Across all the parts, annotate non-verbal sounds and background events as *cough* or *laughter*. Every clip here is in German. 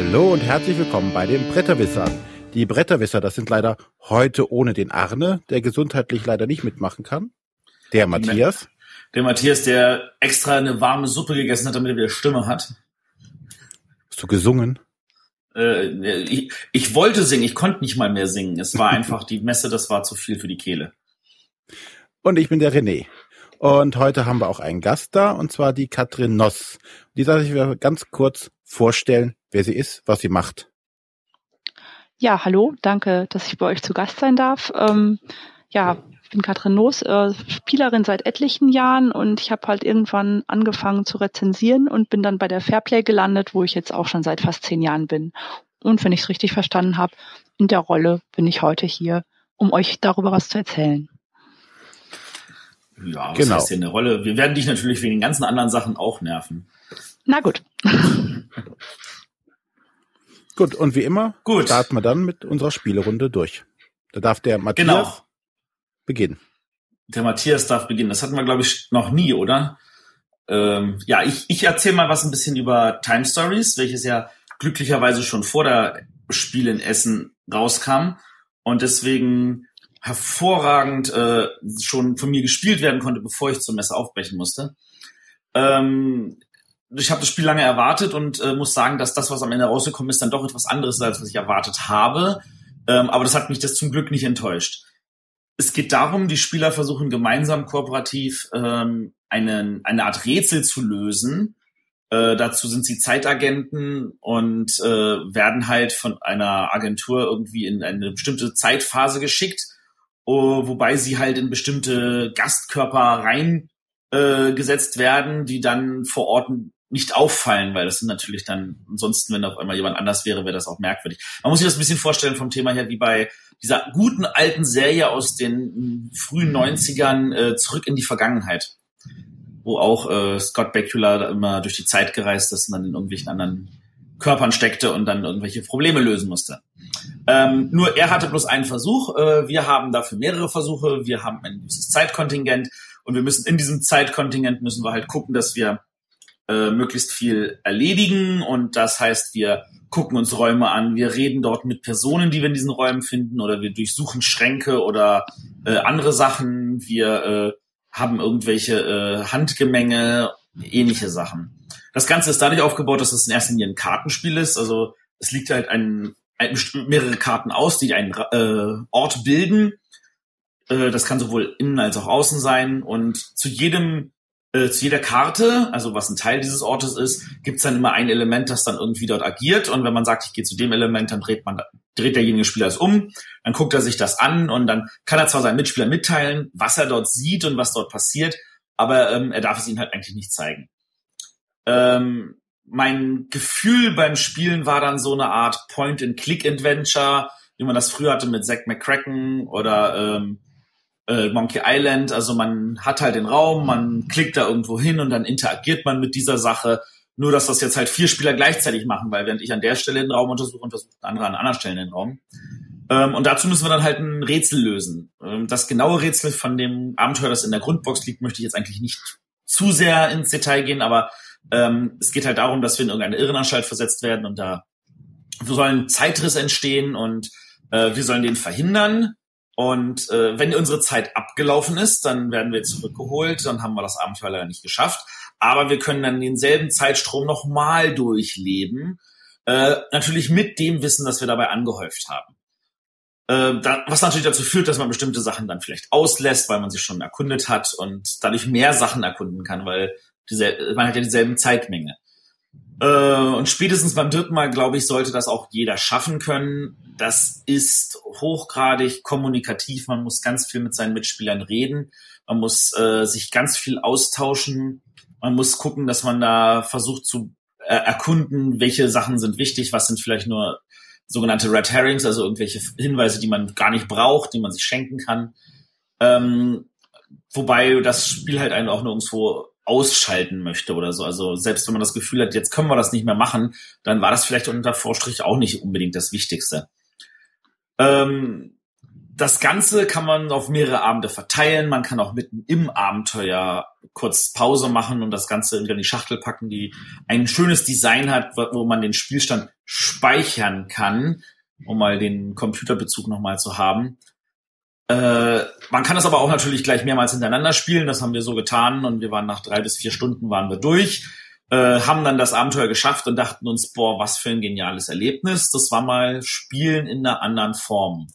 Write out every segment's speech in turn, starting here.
Hallo und herzlich willkommen bei den Bretterwissern. Die Bretterwisser, das sind leider heute ohne den Arne, der gesundheitlich leider nicht mitmachen kann. Der Matthias. Der Matthias, der extra eine warme Suppe gegessen hat, damit er wieder Stimme hat. Hast du gesungen? Äh, ich, ich wollte singen, ich konnte nicht mal mehr singen. Es war einfach die Messe, das war zu viel für die Kehle. Und ich bin der René. Und heute haben wir auch einen Gast da, und zwar die Katrin Noss. Die soll sich ganz kurz vorstellen, wer sie ist, was sie macht. Ja, hallo, danke, dass ich bei euch zu Gast sein darf. Ähm, ja, ich bin Katrin Noos, äh, Spielerin seit etlichen Jahren und ich habe halt irgendwann angefangen zu rezensieren und bin dann bei der Fairplay gelandet, wo ich jetzt auch schon seit fast zehn Jahren bin. Und wenn ich es richtig verstanden habe, in der Rolle bin ich heute hier, um euch darüber was zu erzählen. Ja, was genau. heißt hier eine Rolle? Wir werden dich natürlich wegen den ganzen anderen Sachen auch nerven. Na gut. *laughs* gut, und wie immer gut. starten wir dann mit unserer Spielerunde durch. Da darf der Matthias genau. beginnen. Der Matthias darf beginnen. Das hatten wir, glaube ich, noch nie, oder? Ähm, ja, ich, ich erzähle mal was ein bisschen über Time Stories, welches ja glücklicherweise schon vor der Spiel in Essen rauskam. Und deswegen hervorragend äh, schon von mir gespielt werden konnte, bevor ich zur Messe aufbrechen musste. Ähm, ich habe das Spiel lange erwartet und äh, muss sagen, dass das, was am Ende rausgekommen ist, dann doch etwas anderes ist, als was ich erwartet habe. Ähm, aber das hat mich das zum Glück nicht enttäuscht. Es geht darum, die Spieler versuchen gemeinsam kooperativ ähm, eine, eine Art Rätsel zu lösen. Äh, dazu sind sie Zeitagenten und äh, werden halt von einer Agentur irgendwie in eine bestimmte Zeitphase geschickt uh, wobei sie halt in bestimmte Gastkörper reingesetzt äh, werden, die dann vor Ort nicht auffallen, weil das sind natürlich dann, ansonsten, wenn auf einmal jemand anders wäre, wäre das auch merkwürdig. Man muss sich das ein bisschen vorstellen vom Thema her, wie bei dieser guten alten Serie aus den frühen 90ern äh, zurück in die Vergangenheit, wo auch äh, Scott Bakula immer durch die Zeit gereist ist und dann in irgendwelchen anderen Körpern steckte und dann irgendwelche Probleme lösen musste. Ähm, nur er hatte bloß einen Versuch. Äh, wir haben dafür mehrere Versuche. Wir haben ein gewisses Zeitkontingent und wir müssen in diesem Zeitkontingent müssen wir halt gucken, dass wir äh, möglichst viel erledigen und das heißt, wir gucken uns Räume an, wir reden dort mit Personen, die wir in diesen Räumen finden oder wir durchsuchen Schränke oder äh, andere Sachen. Wir äh, haben irgendwelche äh, Handgemenge, ähnliche Sachen. Das Ganze ist dadurch aufgebaut, dass es in erster Linie ein Kartenspiel ist. Also es liegt halt ein, ein mehrere Karten aus, die einen äh, Ort bilden. Äh, das kann sowohl innen als auch außen sein. Und zu jedem äh, zu jeder Karte, also was ein Teil dieses Ortes ist, gibt es dann immer ein Element, das dann irgendwie dort agiert. Und wenn man sagt, ich gehe zu dem Element, dann dreht man dreht derjenige Spieler es um, dann guckt er sich das an und dann kann er zwar seinen Mitspieler mitteilen, was er dort sieht und was dort passiert, aber ähm, er darf es ihnen halt eigentlich nicht zeigen. Ähm, mein Gefühl beim Spielen war dann so eine Art Point-and-Click-Adventure, wie man das früher hatte mit Zack McCracken oder ähm, äh, Monkey Island. Also man hat halt den Raum, man klickt da irgendwo hin und dann interagiert man mit dieser Sache. Nur, dass das jetzt halt vier Spieler gleichzeitig machen, weil während ich an der Stelle den Raum untersuche, untersucht ein anderer an anderen Stellen den Raum. Ähm, und dazu müssen wir dann halt ein Rätsel lösen. Ähm, das genaue Rätsel von dem Abenteuer, das in der Grundbox liegt, möchte ich jetzt eigentlich nicht zu sehr ins Detail gehen, aber ähm, es geht halt darum, dass wir in irgendeine Irrenanstalt versetzt werden und da sollen Zeitriss entstehen und äh, wir sollen den verhindern. Und äh, wenn unsere Zeit abgelaufen ist, dann werden wir zurückgeholt, dann haben wir das Abenteuer leider nicht geschafft. Aber wir können dann denselben Zeitstrom nochmal durchleben. Äh, natürlich mit dem Wissen, das wir dabei angehäuft haben. Äh, da, was natürlich dazu führt, dass man bestimmte Sachen dann vielleicht auslässt, weil man sie schon erkundet hat und dadurch mehr Sachen erkunden kann, weil diese, man hat ja dieselben Zeitmenge. Äh, und spätestens beim dritten Mal, glaube ich, sollte das auch jeder schaffen können. Das ist hochgradig kommunikativ. Man muss ganz viel mit seinen Mitspielern reden. Man muss äh, sich ganz viel austauschen. Man muss gucken, dass man da versucht zu äh, erkunden, welche Sachen sind wichtig, was sind vielleicht nur sogenannte Red Herrings, also irgendwelche Hinweise, die man gar nicht braucht, die man sich schenken kann. Ähm, wobei das Spiel halt einen auch nirgendwo ausschalten möchte oder so. Also selbst wenn man das Gefühl hat, jetzt können wir das nicht mehr machen, dann war das vielleicht unter Vorstrich auch nicht unbedingt das Wichtigste. Ähm, das Ganze kann man auf mehrere Abende verteilen. Man kann auch mitten im Abenteuer kurz Pause machen und das Ganze wieder in die Schachtel packen, die ein schönes Design hat, wo man den Spielstand speichern kann, um mal den Computerbezug nochmal zu haben. Äh, man kann es aber auch natürlich gleich mehrmals hintereinander spielen. Das haben wir so getan und wir waren nach drei bis vier Stunden waren wir durch, äh, haben dann das Abenteuer geschafft und dachten uns, boah, was für ein geniales Erlebnis. Das war mal Spielen in einer anderen Form.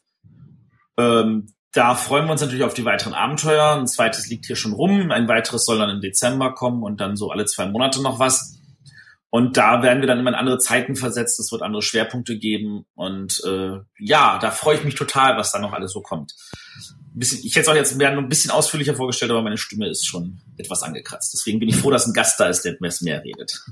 Ähm, da freuen wir uns natürlich auf die weiteren Abenteuer. Ein zweites liegt hier schon rum. Ein weiteres soll dann im Dezember kommen und dann so alle zwei Monate noch was. Und da werden wir dann immer in andere Zeiten versetzt. Es wird andere Schwerpunkte geben. Und äh, ja, da freue ich mich total, was da noch alles so kommt. Bisschen, ich hätte es auch jetzt mehr, ein bisschen ausführlicher vorgestellt, aber meine Stimme ist schon etwas angekratzt. Deswegen bin ich froh, dass ein Gast da ist, der mehr redet.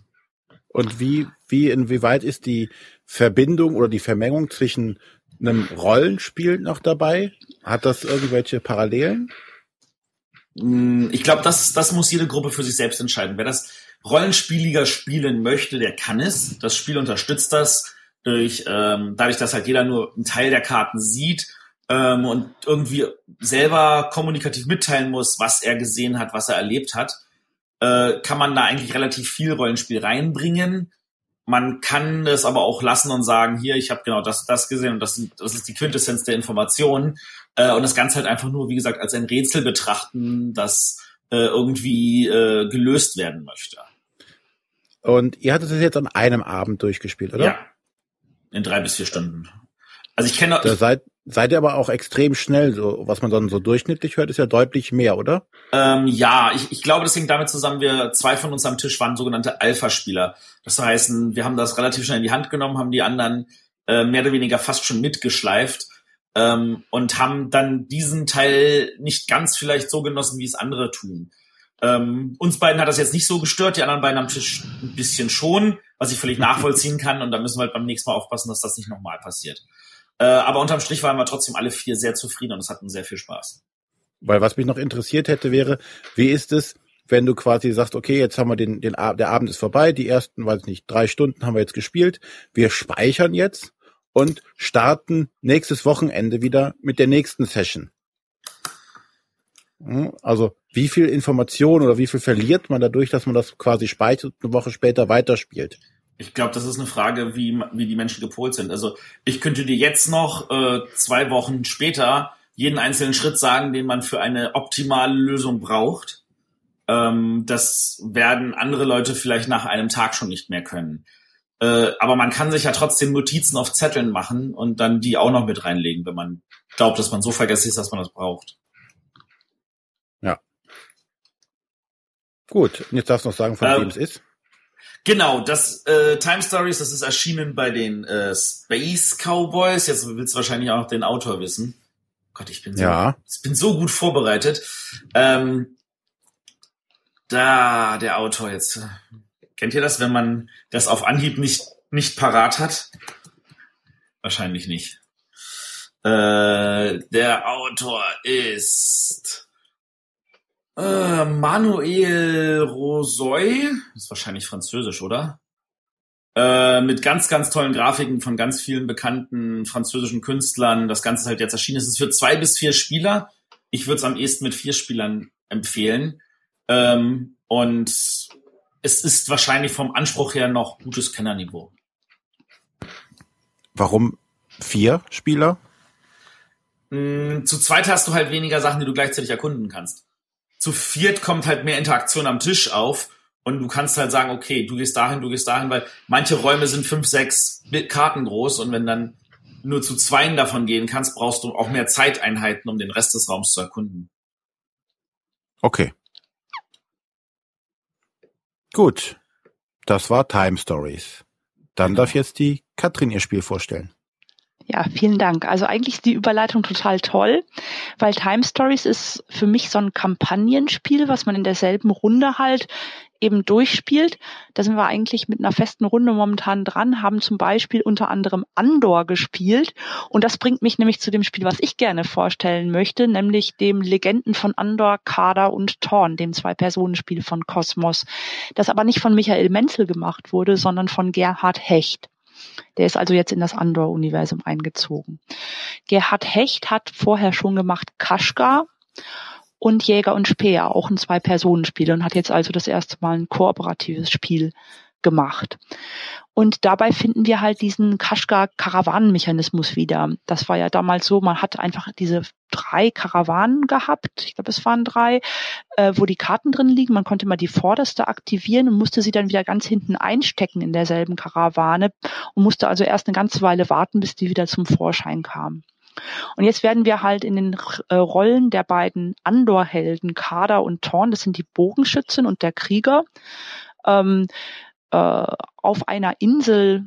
Und wie, wie, inwieweit ist die Verbindung oder die Vermengung zwischen einem Rollenspiel noch dabei? Hat das irgendwelche Parallelen? Hm, ich glaube, das, das muss jede Gruppe für sich selbst entscheiden. Wer das rollenspieliger spielen möchte, der kann es. Das Spiel unterstützt das durch ähm, dadurch, dass halt jeder nur einen Teil der Karten sieht ähm, und irgendwie selber kommunikativ mitteilen muss, was er gesehen hat, was er erlebt hat, äh, kann man da eigentlich relativ viel Rollenspiel reinbringen. Man kann es aber auch lassen und sagen, hier, ich habe genau das, das gesehen und das, das ist die Quintessenz der Informationen. Äh, und das Ganze halt einfach nur, wie gesagt, als ein Rätsel betrachten, das äh, irgendwie äh, gelöst werden möchte. Und ihr hattet es jetzt an einem Abend durchgespielt, oder? Ja. In drei bis vier Stunden. Also ich kenne. Da seid, seid ihr aber auch extrem schnell, so was man dann so durchschnittlich hört, ist ja deutlich mehr, oder? Ähm, ja, ich, ich glaube, das hängt damit zusammen, wir zwei von uns am Tisch waren sogenannte Alpha-Spieler. Das heißt, wir haben das relativ schnell in die Hand genommen, haben die anderen äh, mehr oder weniger fast schon mitgeschleift ähm, und haben dann diesen Teil nicht ganz vielleicht so genossen, wie es andere tun. Ähm, uns beiden hat das jetzt nicht so gestört, die anderen beiden am Tisch ein bisschen schon, was ich völlig *laughs* nachvollziehen kann. Und da müssen wir halt beim nächsten Mal aufpassen, dass das nicht nochmal passiert. Äh, aber unterm Strich waren wir trotzdem alle vier sehr zufrieden und es hatten sehr viel Spaß. Weil was mich noch interessiert hätte, wäre, wie ist es, wenn du quasi sagst, okay, jetzt haben wir den, den der Abend ist vorbei, die ersten, weiß nicht, drei Stunden haben wir jetzt gespielt, wir speichern jetzt und starten nächstes Wochenende wieder mit der nächsten Session. Hm, also wie viel Information oder wie viel verliert man dadurch, dass man das quasi speichert und eine Woche später weiterspielt? Ich glaube, das ist eine Frage, wie, wie die Menschen gepolt sind. Also ich könnte dir jetzt noch äh, zwei Wochen später jeden einzelnen Schritt sagen, den man für eine optimale Lösung braucht. Ähm, das werden andere Leute vielleicht nach einem Tag schon nicht mehr können. Äh, aber man kann sich ja trotzdem Notizen auf Zetteln machen und dann die auch noch mit reinlegen, wenn man glaubt, dass man so vergessen ist, dass man das braucht. Gut, und jetzt darfst du noch sagen, von ähm, wem es ist. Genau, das äh, Time Stories, das ist erschienen bei den äh, Space Cowboys. Jetzt willst du wahrscheinlich auch noch den Autor wissen. Gott, ich bin so, ja. ich bin so gut vorbereitet. Ähm, da, der Autor jetzt. Kennt ihr das, wenn man das auf Anhieb nicht, nicht parat hat? Wahrscheinlich nicht. Äh, der Autor ist äh, Manuel Rosoy, ist wahrscheinlich französisch, oder? Äh, mit ganz, ganz tollen Grafiken von ganz vielen bekannten französischen Künstlern. Das Ganze ist halt jetzt erschienen. Es ist für zwei bis vier Spieler. Ich würde es am ehesten mit vier Spielern empfehlen. Ähm, und es ist wahrscheinlich vom Anspruch her noch gutes Kennerniveau. Warum vier Spieler? Mm, zu zweit hast du halt weniger Sachen, die du gleichzeitig erkunden kannst zu viert kommt halt mehr Interaktion am Tisch auf und du kannst halt sagen, okay, du gehst dahin, du gehst dahin, weil manche Räume sind fünf, sechs Karten groß und wenn dann nur zu zweien davon gehen kannst, brauchst du auch mehr Zeiteinheiten, um den Rest des Raums zu erkunden. Okay. Gut. Das war Time Stories. Dann darf jetzt die Katrin ihr Spiel vorstellen. Ja, vielen Dank. Also eigentlich ist die Überleitung total toll, weil Time Stories ist für mich so ein Kampagnenspiel, was man in derselben Runde halt eben durchspielt. Da sind wir eigentlich mit einer festen Runde momentan dran, haben zum Beispiel unter anderem Andor gespielt. Und das bringt mich nämlich zu dem Spiel, was ich gerne vorstellen möchte, nämlich dem Legenden von Andor, Kader und Thorn, dem Zwei-Personen-Spiel von Kosmos, das aber nicht von Michael Menzel gemacht wurde, sondern von Gerhard Hecht. Der ist also jetzt in das Andor-Universum eingezogen. Gerhard Hecht hat vorher schon gemacht Kaschgar und Jäger und Speer, auch ein Zwei-Personen-Spiel und hat jetzt also das erste Mal ein kooperatives Spiel gemacht. Und dabei finden wir halt diesen Kaschgar-Karawanenmechanismus wieder. Das war ja damals so, man hat einfach diese drei Karawanen gehabt, ich glaube es waren drei, äh, wo die Karten drin liegen. Man konnte mal die vorderste aktivieren und musste sie dann wieder ganz hinten einstecken in derselben Karawane und musste also erst eine ganze Weile warten, bis die wieder zum Vorschein kam. Und jetzt werden wir halt in den äh, Rollen der beiden Andor-Helden, Kader und Thorn, das sind die Bogenschützen und der Krieger, ähm, äh, auf einer Insel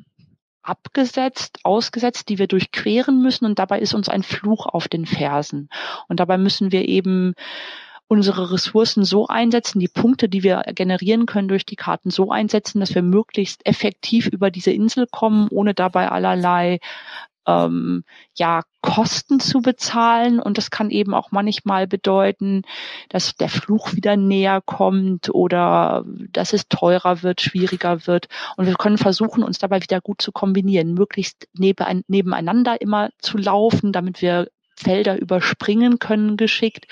abgesetzt, ausgesetzt, die wir durchqueren müssen und dabei ist uns ein Fluch auf den Fersen. Und dabei müssen wir eben unsere Ressourcen so einsetzen, die Punkte, die wir generieren können durch die Karten so einsetzen, dass wir möglichst effektiv über diese Insel kommen, ohne dabei allerlei ähm, ja Kosten zu bezahlen und das kann eben auch manchmal bedeuten, dass der Fluch wieder näher kommt oder dass es teurer wird, schwieriger wird und wir können versuchen, uns dabei wieder gut zu kombinieren, möglichst nebeneinander immer zu laufen, damit wir Felder überspringen können geschickt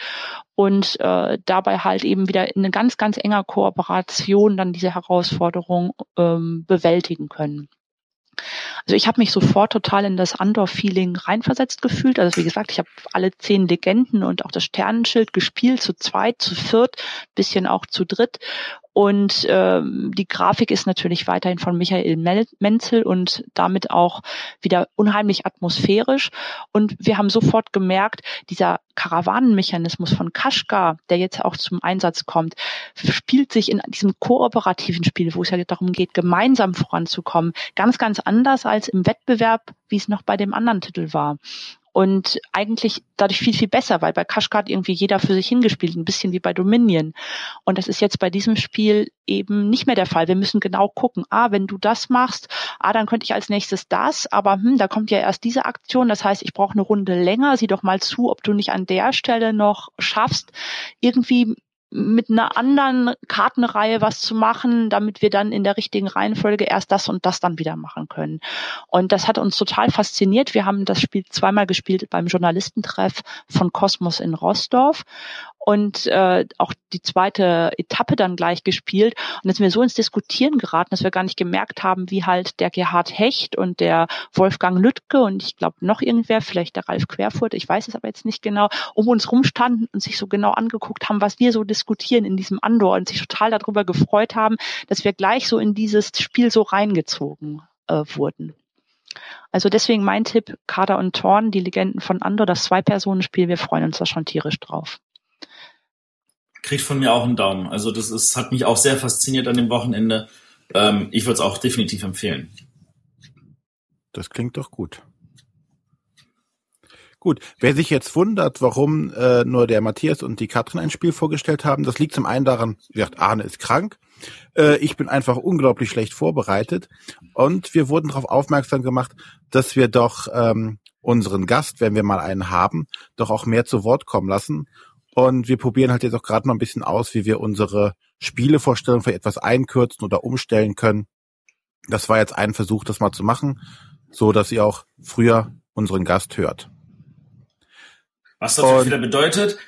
und äh, dabei halt eben wieder in ganz, ganz enger Kooperation dann diese Herausforderung ähm, bewältigen können. Also ich habe mich sofort total in das Andor-Feeling reinversetzt gefühlt. Also wie gesagt, ich habe alle zehn Legenden und auch das Sternenschild gespielt, zu zweit, zu viert, bisschen auch zu dritt. Und ähm, die Grafik ist natürlich weiterhin von Michael Menzel und damit auch wieder unheimlich atmosphärisch. Und wir haben sofort gemerkt, dieser Karawanenmechanismus von Kaschgar, der jetzt auch zum Einsatz kommt, spielt sich in diesem kooperativen Spiel, wo es ja darum geht, gemeinsam voranzukommen, ganz, ganz anders als im Wettbewerb, wie es noch bei dem anderen Titel war und eigentlich dadurch viel, viel besser, weil bei Kashgar irgendwie jeder für sich hingespielt, ein bisschen wie bei Dominion. Und das ist jetzt bei diesem Spiel eben nicht mehr der Fall. Wir müssen genau gucken, ah, wenn du das machst, ah, dann könnte ich als nächstes das, aber hm, da kommt ja erst diese Aktion, das heißt, ich brauche eine Runde länger, sieh doch mal zu, ob du nicht an der Stelle noch schaffst, irgendwie mit einer anderen Kartenreihe was zu machen, damit wir dann in der richtigen Reihenfolge erst das und das dann wieder machen können. Und das hat uns total fasziniert. Wir haben das Spiel zweimal gespielt beim Journalistentreff von Kosmos in Rostorf und äh, auch die zweite Etappe dann gleich gespielt. Und jetzt sind wir so ins Diskutieren geraten, dass wir gar nicht gemerkt haben, wie halt der Gerhard Hecht und der Wolfgang Lüttke und ich glaube noch irgendwer, vielleicht der Ralf Querfurt, ich weiß es aber jetzt nicht genau, um uns rumstanden und sich so genau angeguckt haben, was wir so diskutieren in diesem Andor und sich total darüber gefreut haben, dass wir gleich so in dieses Spiel so reingezogen äh, wurden. Also deswegen mein Tipp, Kader und Thorn, die Legenden von Andor, das Zwei-Personen-Spiel, wir freuen uns da schon tierisch drauf kriegt von mir auch einen Daumen. Also das ist, hat mich auch sehr fasziniert an dem Wochenende. Ähm, ich würde es auch definitiv empfehlen. Das klingt doch gut. Gut, wer sich jetzt wundert, warum äh, nur der Matthias und die Katrin ein Spiel vorgestellt haben, das liegt zum einen daran, wie gesagt, Arne ist krank. Äh, ich bin einfach unglaublich schlecht vorbereitet und wir wurden darauf aufmerksam gemacht, dass wir doch ähm, unseren Gast, wenn wir mal einen haben, doch auch mehr zu Wort kommen lassen. Und wir probieren halt jetzt auch gerade mal ein bisschen aus, wie wir unsere Spielevorstellung für etwas einkürzen oder umstellen können. Das war jetzt ein Versuch, das mal zu machen, so dass ihr auch früher unseren Gast hört. Was das wieder bedeutet,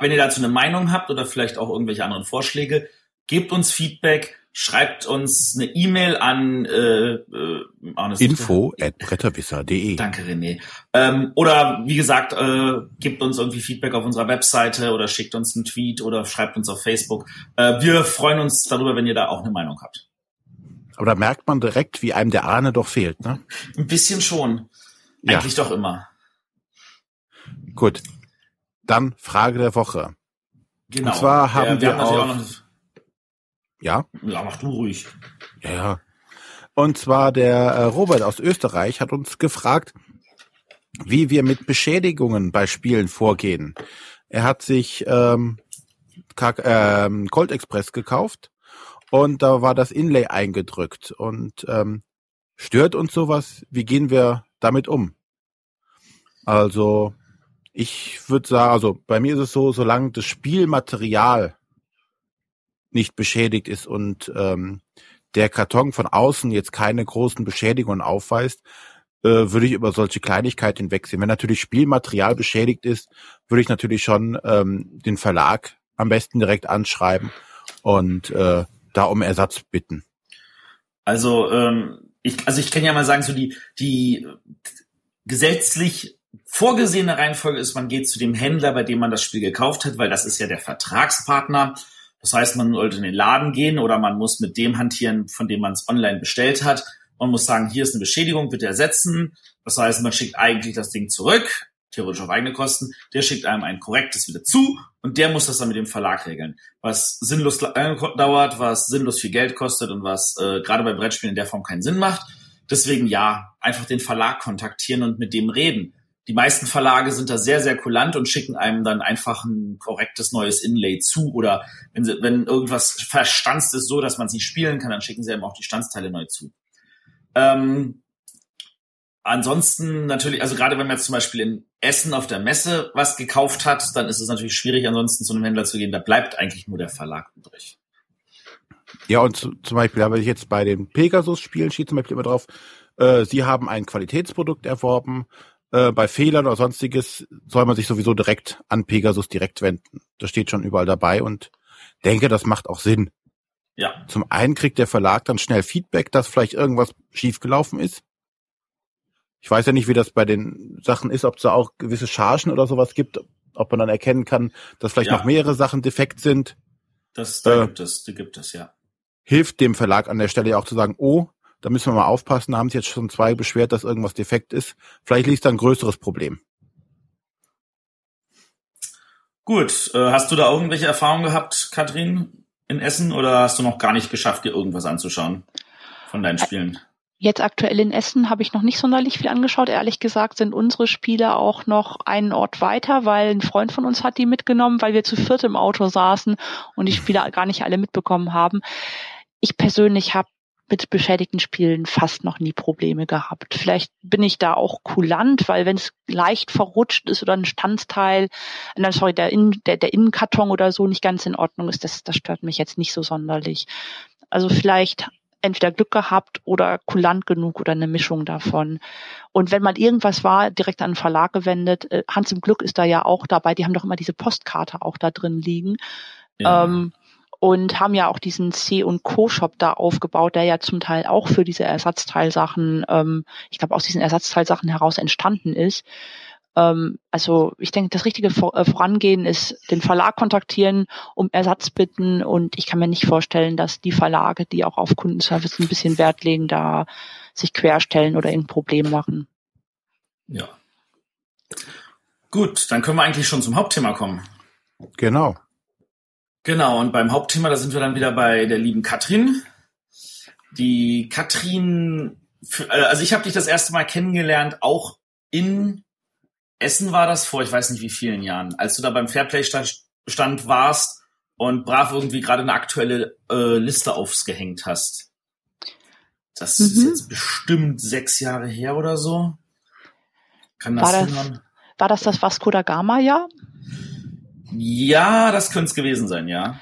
wenn ihr dazu eine Meinung habt oder vielleicht auch irgendwelche anderen Vorschläge, gebt uns Feedback, schreibt uns eine E-Mail an äh, äh, info at bretterwisser.de. Danke, René. Ähm, oder wie gesagt, äh, gebt uns irgendwie Feedback auf unserer Webseite oder schickt uns einen Tweet oder schreibt uns auf Facebook. Äh, wir freuen uns darüber, wenn ihr da auch eine Meinung habt. Aber da merkt man direkt, wie einem der Ahne doch fehlt, ne? Ein bisschen schon. Eigentlich ja. doch immer. Gut. Dann Frage der Woche. Genau. Und zwar haben ja, wir, wir haben auch ja? Ja, mach du ruhig. Ja, ja. Und zwar der äh, Robert aus Österreich hat uns gefragt, wie wir mit Beschädigungen bei Spielen vorgehen. Er hat sich ähm, ähm, Cold Express gekauft und da war das Inlay eingedrückt und ähm, stört uns sowas? Wie gehen wir damit um? Also ich würde sagen, also bei mir ist es so, solange das Spielmaterial nicht beschädigt ist und ähm, der Karton von außen jetzt keine großen Beschädigungen aufweist, äh, würde ich über solche Kleinigkeiten hinwegsehen. Wenn natürlich Spielmaterial beschädigt ist, würde ich natürlich schon ähm, den Verlag am besten direkt anschreiben und äh, da um Ersatz bitten. Also ähm, ich, also ich kann ja mal sagen, so die die gesetzlich vorgesehene Reihenfolge ist, man geht zu dem Händler, bei dem man das Spiel gekauft hat, weil das ist ja der Vertragspartner. Das heißt, man sollte in den Laden gehen oder man muss mit dem hantieren, von dem man es online bestellt hat. Man muss sagen, hier ist eine Beschädigung, bitte ersetzen. Das heißt, man schickt eigentlich das Ding zurück, theoretisch auf eigene Kosten. Der schickt einem ein korrektes wieder zu und der muss das dann mit dem Verlag regeln. Was sinnlos dauert, was sinnlos viel Geld kostet und was äh, gerade bei Brettspielen in der Form keinen Sinn macht. Deswegen ja, einfach den Verlag kontaktieren und mit dem reden die meisten Verlage sind da sehr, sehr kulant und schicken einem dann einfach ein korrektes neues Inlay zu. Oder wenn, sie, wenn irgendwas verstanzt ist so, dass man es nicht spielen kann, dann schicken sie einem auch die Standsteile neu zu. Ähm, ansonsten natürlich, also gerade wenn man jetzt zum Beispiel in Essen auf der Messe was gekauft hat, dann ist es natürlich schwierig, ansonsten zu einem Händler zu gehen. Da bleibt eigentlich nur der Verlag übrig. Ja, und zu, zum Beispiel habe ich jetzt bei den Pegasus-Spielen steht zum Beispiel immer drauf, äh, sie haben ein Qualitätsprodukt erworben, äh, bei Fehlern oder sonstiges soll man sich sowieso direkt an Pegasus direkt wenden. Das steht schon überall dabei und denke, das macht auch Sinn. Ja. Zum einen kriegt der Verlag dann schnell Feedback, dass vielleicht irgendwas schiefgelaufen ist. Ich weiß ja nicht, wie das bei den Sachen ist, ob es da auch gewisse Chargen oder sowas gibt, ob man dann erkennen kann, dass vielleicht ja. noch mehrere Sachen defekt sind. Das da äh, gibt es, die gibt es, ja. Hilft dem Verlag an der Stelle auch zu sagen, oh, da müssen wir mal aufpassen. Da haben sich jetzt schon zwei beschwert, dass irgendwas defekt ist. Vielleicht liegt da ein größeres Problem. Gut, äh, hast du da irgendwelche Erfahrungen gehabt, Katrin, in Essen, oder hast du noch gar nicht geschafft, dir irgendwas anzuschauen von deinen Spielen? Jetzt aktuell in Essen habe ich noch nicht sonderlich viel angeschaut. Ehrlich gesagt sind unsere Spiele auch noch einen Ort weiter, weil ein Freund von uns hat die mitgenommen, weil wir zu viert im Auto saßen und die Spiele gar nicht alle mitbekommen haben. Ich persönlich habe mit beschädigten Spielen fast noch nie Probleme gehabt. Vielleicht bin ich da auch kulant, weil wenn es leicht verrutscht ist oder ein Standsteil, nein, sorry, der, In, der, der Innenkarton oder so nicht ganz in Ordnung ist, das, das stört mich jetzt nicht so sonderlich. Also vielleicht entweder Glück gehabt oder kulant genug oder eine Mischung davon. Und wenn mal irgendwas war, direkt an den Verlag gewendet, äh, Hans im Glück ist da ja auch dabei, die haben doch immer diese Postkarte auch da drin liegen. Ja. Ähm, und haben ja auch diesen C und Co Shop da aufgebaut, der ja zum Teil auch für diese Ersatzteilsachen, ähm, ich glaube aus diesen Ersatzteilsachen heraus entstanden ist. Ähm, also ich denke, das richtige Vor äh, Vorangehen ist den Verlag kontaktieren, um Ersatz bitten und ich kann mir nicht vorstellen, dass die Verlage, die auch auf Kundenservice ein bisschen Wert legen, da sich querstellen oder ein Problem machen. Ja. Gut, dann können wir eigentlich schon zum Hauptthema kommen. Genau. Genau, und beim Hauptthema, da sind wir dann wieder bei der lieben Katrin. Die Katrin, äh, also ich habe dich das erste Mal kennengelernt, auch in Essen war das vor, ich weiß nicht wie vielen Jahren, als du da beim Fairplay-Stand Stand warst und brav irgendwie gerade eine aktuelle äh, Liste aufgehängt hast. Das mhm. ist jetzt bestimmt sechs Jahre her oder so. Kann das, war das War das das Vasco da Gama-Jahr? Ja, das könnte es gewesen sein, ja.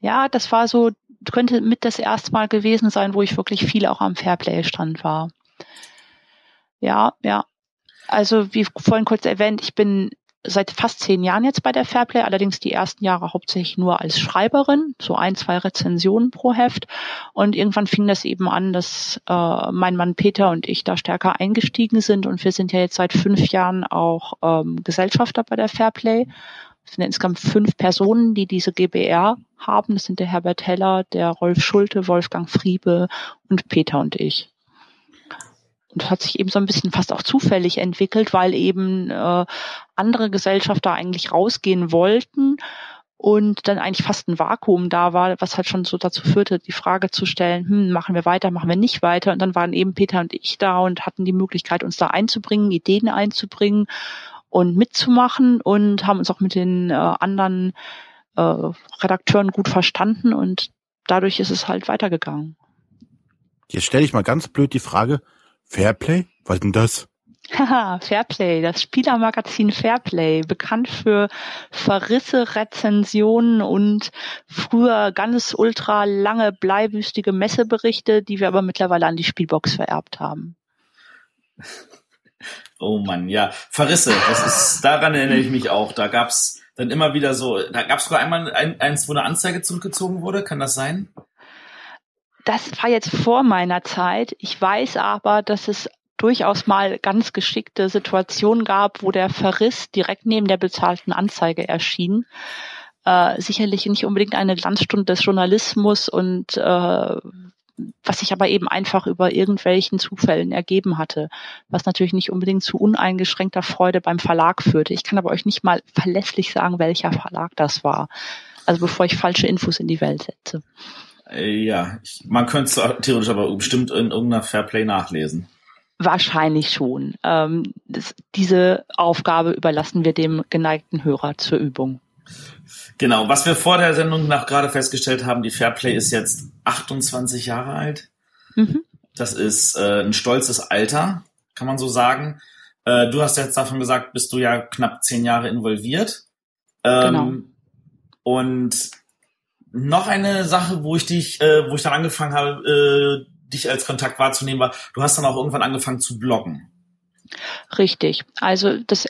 Ja, das war so, könnte mit das erste Mal gewesen sein, wo ich wirklich viel auch am Fairplay-Stand war. Ja, ja. Also wie vorhin kurz erwähnt, ich bin seit fast zehn Jahren jetzt bei der Fairplay, allerdings die ersten Jahre hauptsächlich nur als Schreiberin, so ein, zwei Rezensionen pro Heft. Und irgendwann fing das eben an, dass äh, mein Mann Peter und ich da stärker eingestiegen sind. Und wir sind ja jetzt seit fünf Jahren auch ähm, Gesellschafter bei der Fairplay es sind insgesamt fünf Personen, die diese GBR haben. Das sind der Herbert Heller, der Rolf Schulte, Wolfgang Friebe und Peter und ich. Und das hat sich eben so ein bisschen fast auch zufällig entwickelt, weil eben äh, andere Gesellschafter eigentlich rausgehen wollten und dann eigentlich fast ein Vakuum da war, was halt schon so dazu führte, die Frage zu stellen, hm, machen wir weiter, machen wir nicht weiter. Und dann waren eben Peter und ich da und hatten die Möglichkeit, uns da einzubringen, Ideen einzubringen und mitzumachen und haben uns auch mit den äh, anderen äh, Redakteuren gut verstanden und dadurch ist es halt weitergegangen. Jetzt stelle ich mal ganz blöd die Frage, Fairplay, was denn das? Haha, *laughs* Fairplay, das Spielermagazin Fairplay, bekannt für Verrisse, Rezensionen und früher ganz ultra lange bleiwüstige Messeberichte, die wir aber mittlerweile an die Spielbox vererbt haben. *laughs* Oh Mann, ja. Verrisse, das ist, daran erinnere ich mich auch. Da gab's dann immer wieder so, da gab's sogar einmal ein, eins, wo eine Anzeige zurückgezogen wurde, kann das sein? Das war jetzt vor meiner Zeit. Ich weiß aber, dass es durchaus mal ganz geschickte Situationen gab, wo der Verriss direkt neben der bezahlten Anzeige erschien. Äh, sicherlich nicht unbedingt eine Glanzstunde des Journalismus und äh, was sich aber eben einfach über irgendwelchen Zufällen ergeben hatte, was natürlich nicht unbedingt zu uneingeschränkter Freude beim Verlag führte. Ich kann aber euch nicht mal verlässlich sagen, welcher Verlag das war. Also bevor ich falsche Infos in die Welt setze. Äh, ja, man könnte es theoretisch aber bestimmt in irgendeiner Fairplay nachlesen. Wahrscheinlich schon. Ähm, das, diese Aufgabe überlassen wir dem geneigten Hörer zur Übung. Genau, was wir vor der Sendung nach gerade festgestellt haben, die Fairplay ist jetzt 28 Jahre alt. Mhm. Das ist äh, ein stolzes Alter, kann man so sagen. Äh, du hast jetzt davon gesagt, bist du ja knapp zehn Jahre involviert. Ähm, genau. Und noch eine Sache, wo ich dich, äh, wo ich dann angefangen habe, äh, dich als Kontakt wahrzunehmen, war, du hast dann auch irgendwann angefangen zu bloggen. Richtig. Also das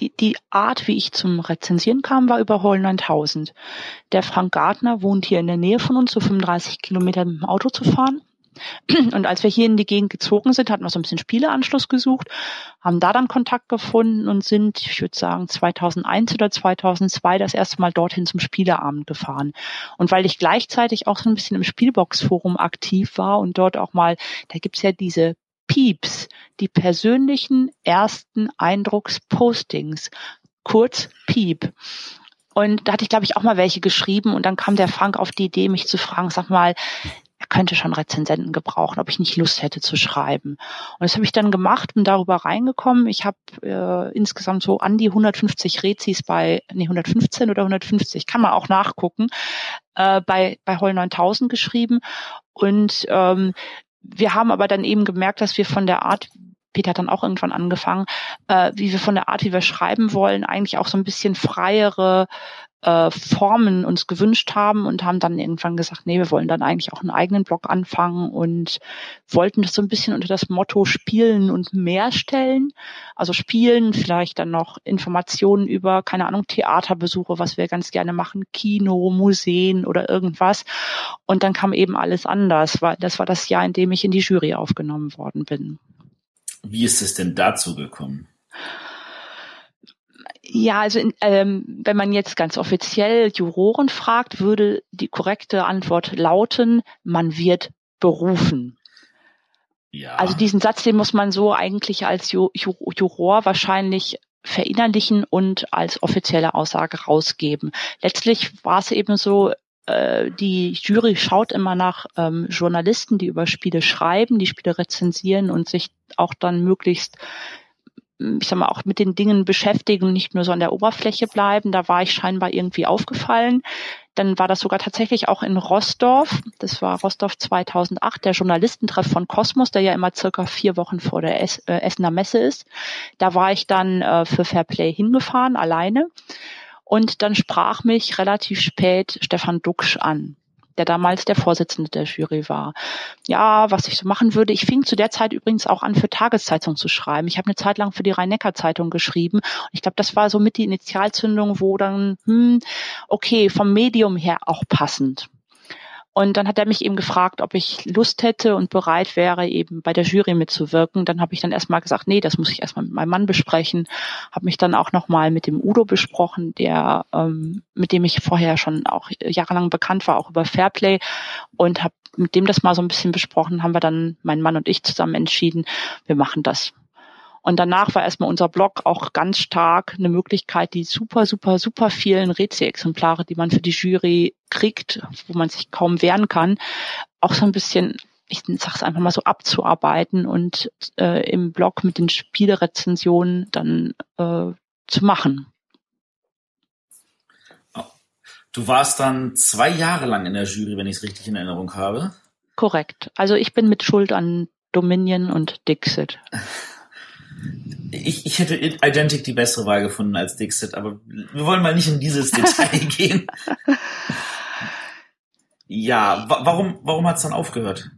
die, die Art, wie ich zum Rezensieren kam, war über Hall 9000. Der Frank Gardner wohnt hier in der Nähe von uns, so 35 Kilometer mit dem Auto zu fahren. *clears throat* Und als wir hier in die Gegend gezogen sind, hatten wir so ein bisschen Spieleanschluss gesucht, haben da dann Kontakt gefunden und sind, ich würde sagen, 2001 oder 2002 das erste Mal dorthin zum Spieleabend gefahren. Und weil ich gleichzeitig auch so ein bisschen im Spielbox-Forum aktiv war und dort auch mal, da gibt's ja diese Pieps, die persönlichen ersten Eindruckspostings, kurz Piep. Und da hatte ich, glaube ich, auch mal welche geschrieben und dann kam der Frank auf die Idee, mich zu fragen, sag mal, er könnte schon Rezensenten gebrauchen, ob ich nicht Lust hätte zu schreiben. Und das habe ich dann gemacht, bin darüber reingekommen. Ich habe äh, insgesamt so an die 150 Rezis bei, nee, 115 oder 150, kann man auch nachgucken, äh, bei, bei Hall 9000 geschrieben. Und ähm, wir haben aber dann eben gemerkt, dass wir von der Art, Peter hat dann auch irgendwann angefangen, äh, wie wir von der Art, wie wir schreiben wollen, eigentlich auch so ein bisschen freiere äh, Formen uns gewünscht haben und haben dann irgendwann gesagt, nee, wir wollen dann eigentlich auch einen eigenen Blog anfangen und wollten das so ein bisschen unter das Motto Spielen und mehr stellen. Also Spielen, vielleicht dann noch Informationen über, keine Ahnung, Theaterbesuche, was wir ganz gerne machen, Kino, Museen oder irgendwas. Und dann kam eben alles anders, weil das war das Jahr, in dem ich in die Jury aufgenommen worden bin. Wie ist es denn dazu gekommen? Ja, also in, ähm, wenn man jetzt ganz offiziell Juroren fragt, würde die korrekte Antwort lauten, man wird berufen. Ja. Also diesen Satz, den muss man so eigentlich als Ju Ju Juror wahrscheinlich verinnerlichen und als offizielle Aussage rausgeben. Letztlich war es eben so, äh, die Jury schaut immer nach ähm, Journalisten, die über Spiele schreiben, die Spiele rezensieren und sich auch dann möglichst ich sag mal, auch mit den Dingen beschäftigen nicht nur so an der Oberfläche bleiben. Da war ich scheinbar irgendwie aufgefallen. Dann war das sogar tatsächlich auch in Rostorf. Das war Rostorf 2008, der Journalistentreff von Kosmos, der ja immer circa vier Wochen vor der es äh, Essener Messe ist. Da war ich dann äh, für Fairplay hingefahren, alleine. Und dann sprach mich relativ spät Stefan Duxch an der damals der Vorsitzende der Jury war. Ja, was ich so machen würde. Ich fing zu der Zeit übrigens auch an, für Tageszeitung zu schreiben. Ich habe eine Zeit lang für die Rhein-Neckar-Zeitung geschrieben. Und ich glaube, das war so mit die Initialzündung, wo dann, hm, okay, vom Medium her auch passend. Und dann hat er mich eben gefragt, ob ich Lust hätte und bereit wäre, eben bei der Jury mitzuwirken. Dann habe ich dann erstmal gesagt, nee, das muss ich erstmal mit meinem Mann besprechen. Habe mich dann auch nochmal mit dem Udo besprochen, der ähm, mit dem ich vorher schon auch jahrelang bekannt war, auch über Fairplay und habe mit dem das mal so ein bisschen besprochen, haben wir dann, mein Mann und ich zusammen entschieden, wir machen das. Und danach war erstmal unser Blog auch ganz stark eine Möglichkeit, die super, super, super vielen Rätsel-Exemplare, die man für die Jury kriegt, wo man sich kaum wehren kann, auch so ein bisschen ich sag's einfach mal so abzuarbeiten und äh, im Blog mit den Spielerezensionen dann äh, zu machen. Du warst dann zwei Jahre lang in der Jury, wenn ich es richtig in Erinnerung habe. Korrekt. Also ich bin mit Schuld an Dominion und Dixit. *laughs* ich, ich hätte Identic die bessere Wahl gefunden als Dixit, aber wir wollen mal nicht in dieses Detail *laughs* gehen. Ja, wa warum, warum hat es dann aufgehört?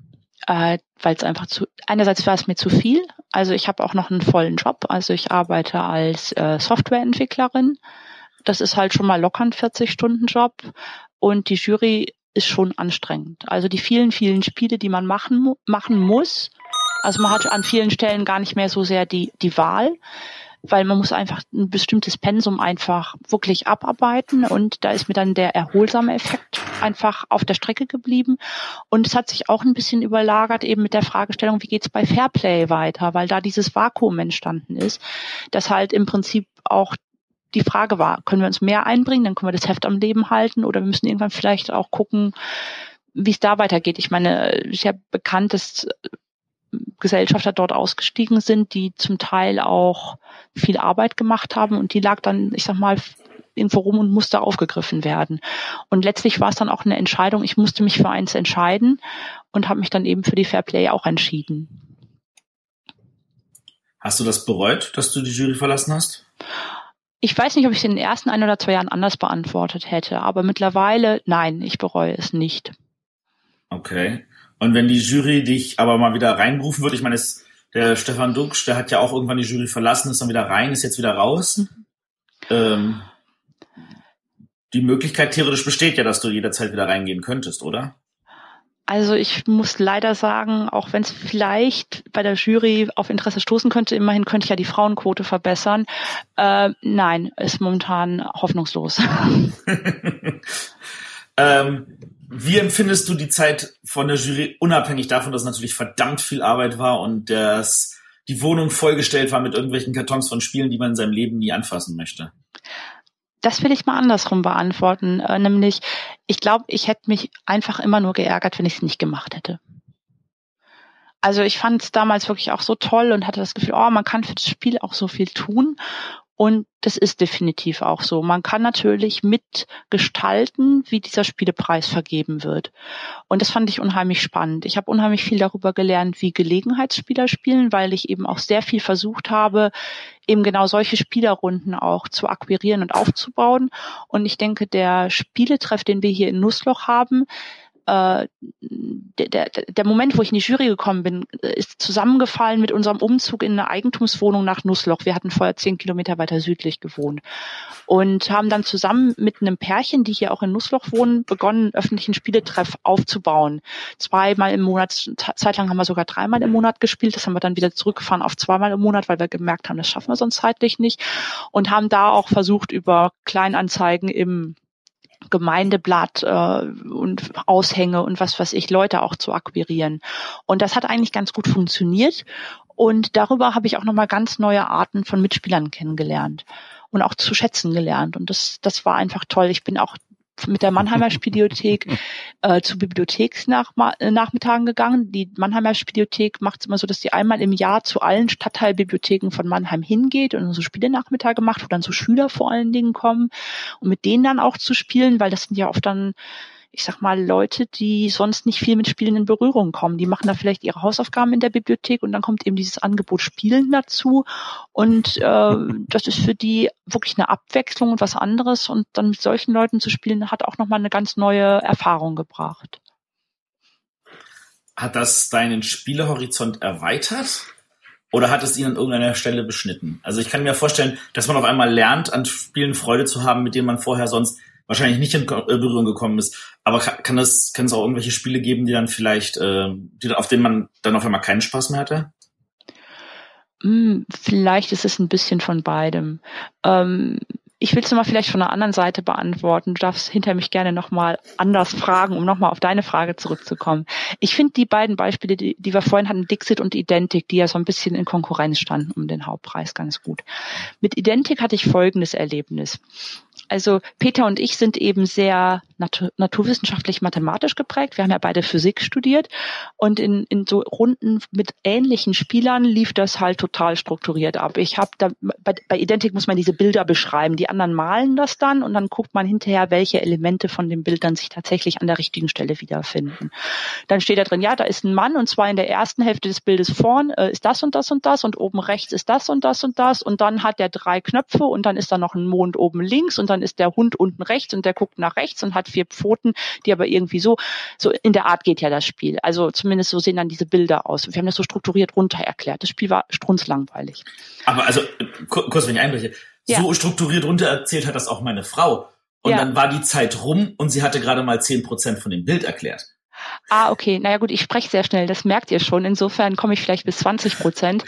Äh, Weil es einfach zu, einerseits war es mir zu viel. Also ich habe auch noch einen vollen Job. Also ich arbeite als äh, Softwareentwicklerin. Das ist halt schon mal locker ein 40-Stunden-Job. Und die Jury ist schon anstrengend. Also die vielen, vielen Spiele, die man machen, machen muss. Also man hat an vielen Stellen gar nicht mehr so sehr die, die Wahl weil man muss einfach ein bestimmtes Pensum einfach wirklich abarbeiten und da ist mir dann der erholsame Effekt einfach auf der Strecke geblieben und es hat sich auch ein bisschen überlagert eben mit der Fragestellung, wie geht's bei Fairplay weiter, weil da dieses Vakuum entstanden ist, dass halt im Prinzip auch die Frage war, können wir uns mehr einbringen, dann können wir das Heft am Leben halten oder wir müssen irgendwann vielleicht auch gucken, wie es da weitergeht. Ich meine, ist ja bekannt, dass Gesellschafter dort ausgestiegen sind, die zum Teil auch viel Arbeit gemacht haben und die lag dann, ich sag mal, irgendwo rum und musste aufgegriffen werden. Und letztlich war es dann auch eine Entscheidung, ich musste mich für eins entscheiden und habe mich dann eben für die Fair Play auch entschieden. Hast du das bereut, dass du die Jury verlassen hast? Ich weiß nicht, ob ich es in den ersten ein oder zwei Jahren anders beantwortet hätte, aber mittlerweile nein, ich bereue es nicht. Okay. Und wenn die Jury dich aber mal wieder reinrufen würde, ich meine, es, der Stefan Duxch, der hat ja auch irgendwann die Jury verlassen, ist dann wieder rein, ist jetzt wieder raus. Ähm, die Möglichkeit theoretisch besteht ja, dass du jederzeit wieder reingehen könntest, oder? Also ich muss leider sagen, auch wenn es vielleicht bei der Jury auf Interesse stoßen könnte, immerhin könnte ich ja die Frauenquote verbessern. Äh, nein, ist momentan hoffnungslos. *laughs* ähm, wie empfindest du die Zeit von der Jury, unabhängig davon, dass natürlich verdammt viel Arbeit war und dass die Wohnung vollgestellt war mit irgendwelchen Kartons von Spielen, die man in seinem Leben nie anfassen möchte? Das will ich mal andersrum beantworten. Äh, nämlich, ich glaube, ich hätte mich einfach immer nur geärgert, wenn ich es nicht gemacht hätte. Also ich fand es damals wirklich auch so toll und hatte das Gefühl, oh, man kann für das Spiel auch so viel tun. Und das ist definitiv auch so. Man kann natürlich mitgestalten, wie dieser Spielepreis vergeben wird. Und das fand ich unheimlich spannend. Ich habe unheimlich viel darüber gelernt, wie Gelegenheitsspieler spielen, weil ich eben auch sehr viel versucht habe, eben genau solche Spielerrunden auch zu akquirieren und aufzubauen. Und ich denke, der Spieletreff, den wir hier in Nussloch haben, äh, der, der, der Moment, wo ich in die Jury gekommen bin, ist zusammengefallen mit unserem Umzug in eine Eigentumswohnung nach Nussloch. Wir hatten vorher zehn Kilometer weiter südlich gewohnt und haben dann zusammen mit einem Pärchen, die hier auch in Nussloch wohnen, begonnen, öffentlichen Spieletreff aufzubauen. Zweimal im Monat, zeitlang haben wir sogar dreimal im Monat gespielt. Das haben wir dann wieder zurückgefahren auf zweimal im Monat, weil wir gemerkt haben, das schaffen wir sonst zeitlich nicht und haben da auch versucht, über Kleinanzeigen im Gemeindeblatt äh, und Aushänge und was weiß ich, Leute auch zu akquirieren. Und das hat eigentlich ganz gut funktioniert. Und darüber habe ich auch nochmal ganz neue Arten von Mitspielern kennengelernt und auch zu schätzen gelernt. Und das, das war einfach toll. Ich bin auch mit der Mannheimer *laughs* Spielothek äh, zu Bibliotheksnachmittagen gegangen. Die Mannheimer Spielothek macht es immer so, dass sie einmal im Jahr zu allen Stadtteilbibliotheken von Mannheim hingeht und so Spielenachmittage macht, wo dann so Schüler vor allen Dingen kommen und mit denen dann auch zu spielen, weil das sind ja oft dann ich sag mal, Leute, die sonst nicht viel mit Spielen in Berührung kommen. Die machen da vielleicht ihre Hausaufgaben in der Bibliothek und dann kommt eben dieses Angebot Spielen dazu. Und äh, das ist für die wirklich eine Abwechslung und was anderes. Und dann mit solchen Leuten zu spielen, hat auch nochmal eine ganz neue Erfahrung gebracht. Hat das deinen Spielehorizont erweitert? Oder hat es ihn an irgendeiner Stelle beschnitten? Also ich kann mir vorstellen, dass man auf einmal lernt, an Spielen Freude zu haben, mit denen man vorher sonst wahrscheinlich nicht in äh, Berührung gekommen ist. Aber kann, es kann es auch irgendwelche Spiele geben, die dann vielleicht, äh, die, auf denen man dann auf einmal keinen Spaß mehr hatte? Hm, vielleicht ist es ein bisschen von beidem. Ähm, ich will es mal vielleicht von einer anderen Seite beantworten. Du darfst hinter mich gerne nochmal anders fragen, um nochmal auf deine Frage zurückzukommen. Ich finde die beiden Beispiele, die, die wir vorhin hatten, Dixit und Identic, die ja so ein bisschen in Konkurrenz standen um den Hauptpreis, ganz gut. Mit Identic hatte ich folgendes Erlebnis. Also Peter und ich sind eben sehr natur naturwissenschaftlich-mathematisch geprägt. Wir haben ja beide Physik studiert und in, in so Runden mit ähnlichen Spielern lief das halt total strukturiert ab. Ich habe da bei, bei Identik muss man diese Bilder beschreiben. Die anderen malen das dann und dann guckt man hinterher, welche Elemente von dem Bild dann sich tatsächlich an der richtigen Stelle wiederfinden. Dann steht da drin, ja, da ist ein Mann und zwar in der ersten Hälfte des Bildes vorn äh, ist das und das und das und oben rechts ist das und das und das und dann hat der drei Knöpfe und dann ist da noch ein Mond oben links und dann ist der Hund unten rechts und der guckt nach rechts und hat vier Pfoten, die aber irgendwie so, so in der Art geht ja das Spiel. Also zumindest so sehen dann diese Bilder aus. Wir haben das so strukturiert runter erklärt. Das Spiel war strunzlangweilig. Aber also, kurz, wenn ich einbreche, ja. so strukturiert runter erzählt hat das auch meine Frau. Und ja. dann war die Zeit rum und sie hatte gerade mal zehn Prozent von dem Bild erklärt. Ah, okay. Naja gut, ich spreche sehr schnell, das merkt ihr schon. Insofern komme ich vielleicht bis 20 Prozent.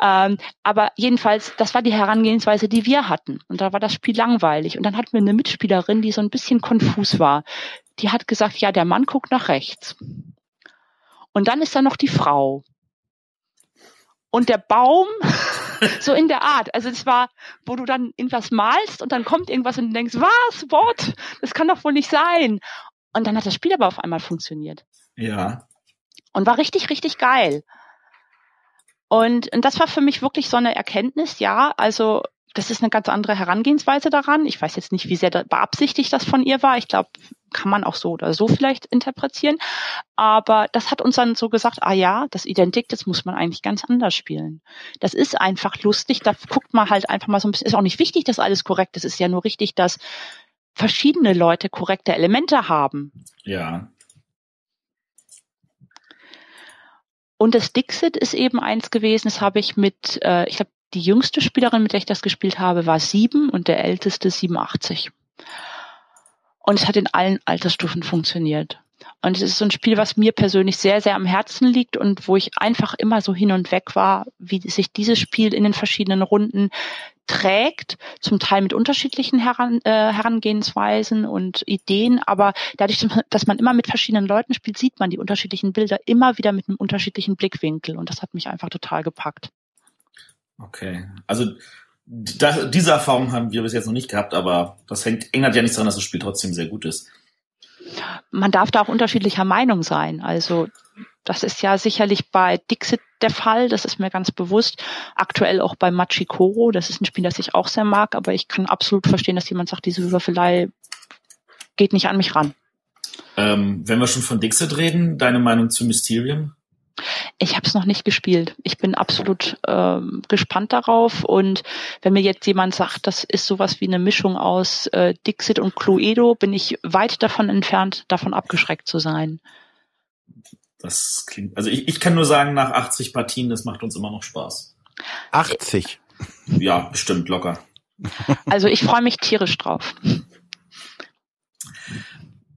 Ähm, aber jedenfalls, das war die Herangehensweise, die wir hatten. Und da war das Spiel langweilig. Und dann hatten wir eine Mitspielerin, die so ein bisschen konfus war. Die hat gesagt, ja, der Mann guckt nach rechts. Und dann ist da noch die Frau. Und der Baum, *laughs* so in der Art. Also es war, wo du dann irgendwas malst und dann kommt irgendwas und du denkst, was, what? Das kann doch wohl nicht sein. Und dann hat das Spiel aber auf einmal funktioniert. Ja. Und war richtig, richtig geil. Und, und das war für mich wirklich so eine Erkenntnis, ja, also das ist eine ganz andere Herangehensweise daran. Ich weiß jetzt nicht, wie sehr beabsichtigt das von ihr war. Ich glaube, kann man auch so oder so vielleicht interpretieren. Aber das hat uns dann so gesagt, ah ja, das Identik, das muss man eigentlich ganz anders spielen. Das ist einfach lustig. Da guckt man halt einfach mal so ein bisschen. Ist auch nicht wichtig, dass alles korrekt ist. Es ist ja nur richtig, dass verschiedene Leute korrekte Elemente haben. Ja. Und das Dixit ist eben eins gewesen, das habe ich mit, äh, ich glaube, die jüngste Spielerin, mit der ich das gespielt habe, war sieben und der älteste 87. Und es hat in allen Altersstufen funktioniert. Und es ist so ein Spiel, was mir persönlich sehr, sehr am Herzen liegt und wo ich einfach immer so hin und weg war, wie sich dieses Spiel in den verschiedenen Runden trägt, zum Teil mit unterschiedlichen Heran, äh, Herangehensweisen und Ideen, aber dadurch, dass man immer mit verschiedenen Leuten spielt, sieht man die unterschiedlichen Bilder immer wieder mit einem unterschiedlichen Blickwinkel und das hat mich einfach total gepackt. Okay, also da, diese Erfahrung haben wir bis jetzt noch nicht gehabt, aber das hängt, ändert ja nichts daran, dass das Spiel trotzdem sehr gut ist. Man darf da auch unterschiedlicher Meinung sein. Also das ist ja sicherlich bei Dixit der Fall, das ist mir ganz bewusst. Aktuell auch bei Machikoro, das ist ein Spiel, das ich auch sehr mag, aber ich kann absolut verstehen, dass jemand sagt, diese Würfelei geht nicht an mich ran. Ähm, wenn wir schon von Dixit reden, deine Meinung zu Mysterium? Ich habe es noch nicht gespielt. Ich bin absolut ähm, gespannt darauf. Und wenn mir jetzt jemand sagt, das ist sowas wie eine Mischung aus äh, Dixit und Cluedo, bin ich weit davon entfernt, davon abgeschreckt zu sein. Das klingt, also ich, ich kann nur sagen, nach 80 Partien, das macht uns immer noch Spaß. 80? Ja, bestimmt, locker. Also ich freue mich tierisch drauf. *laughs*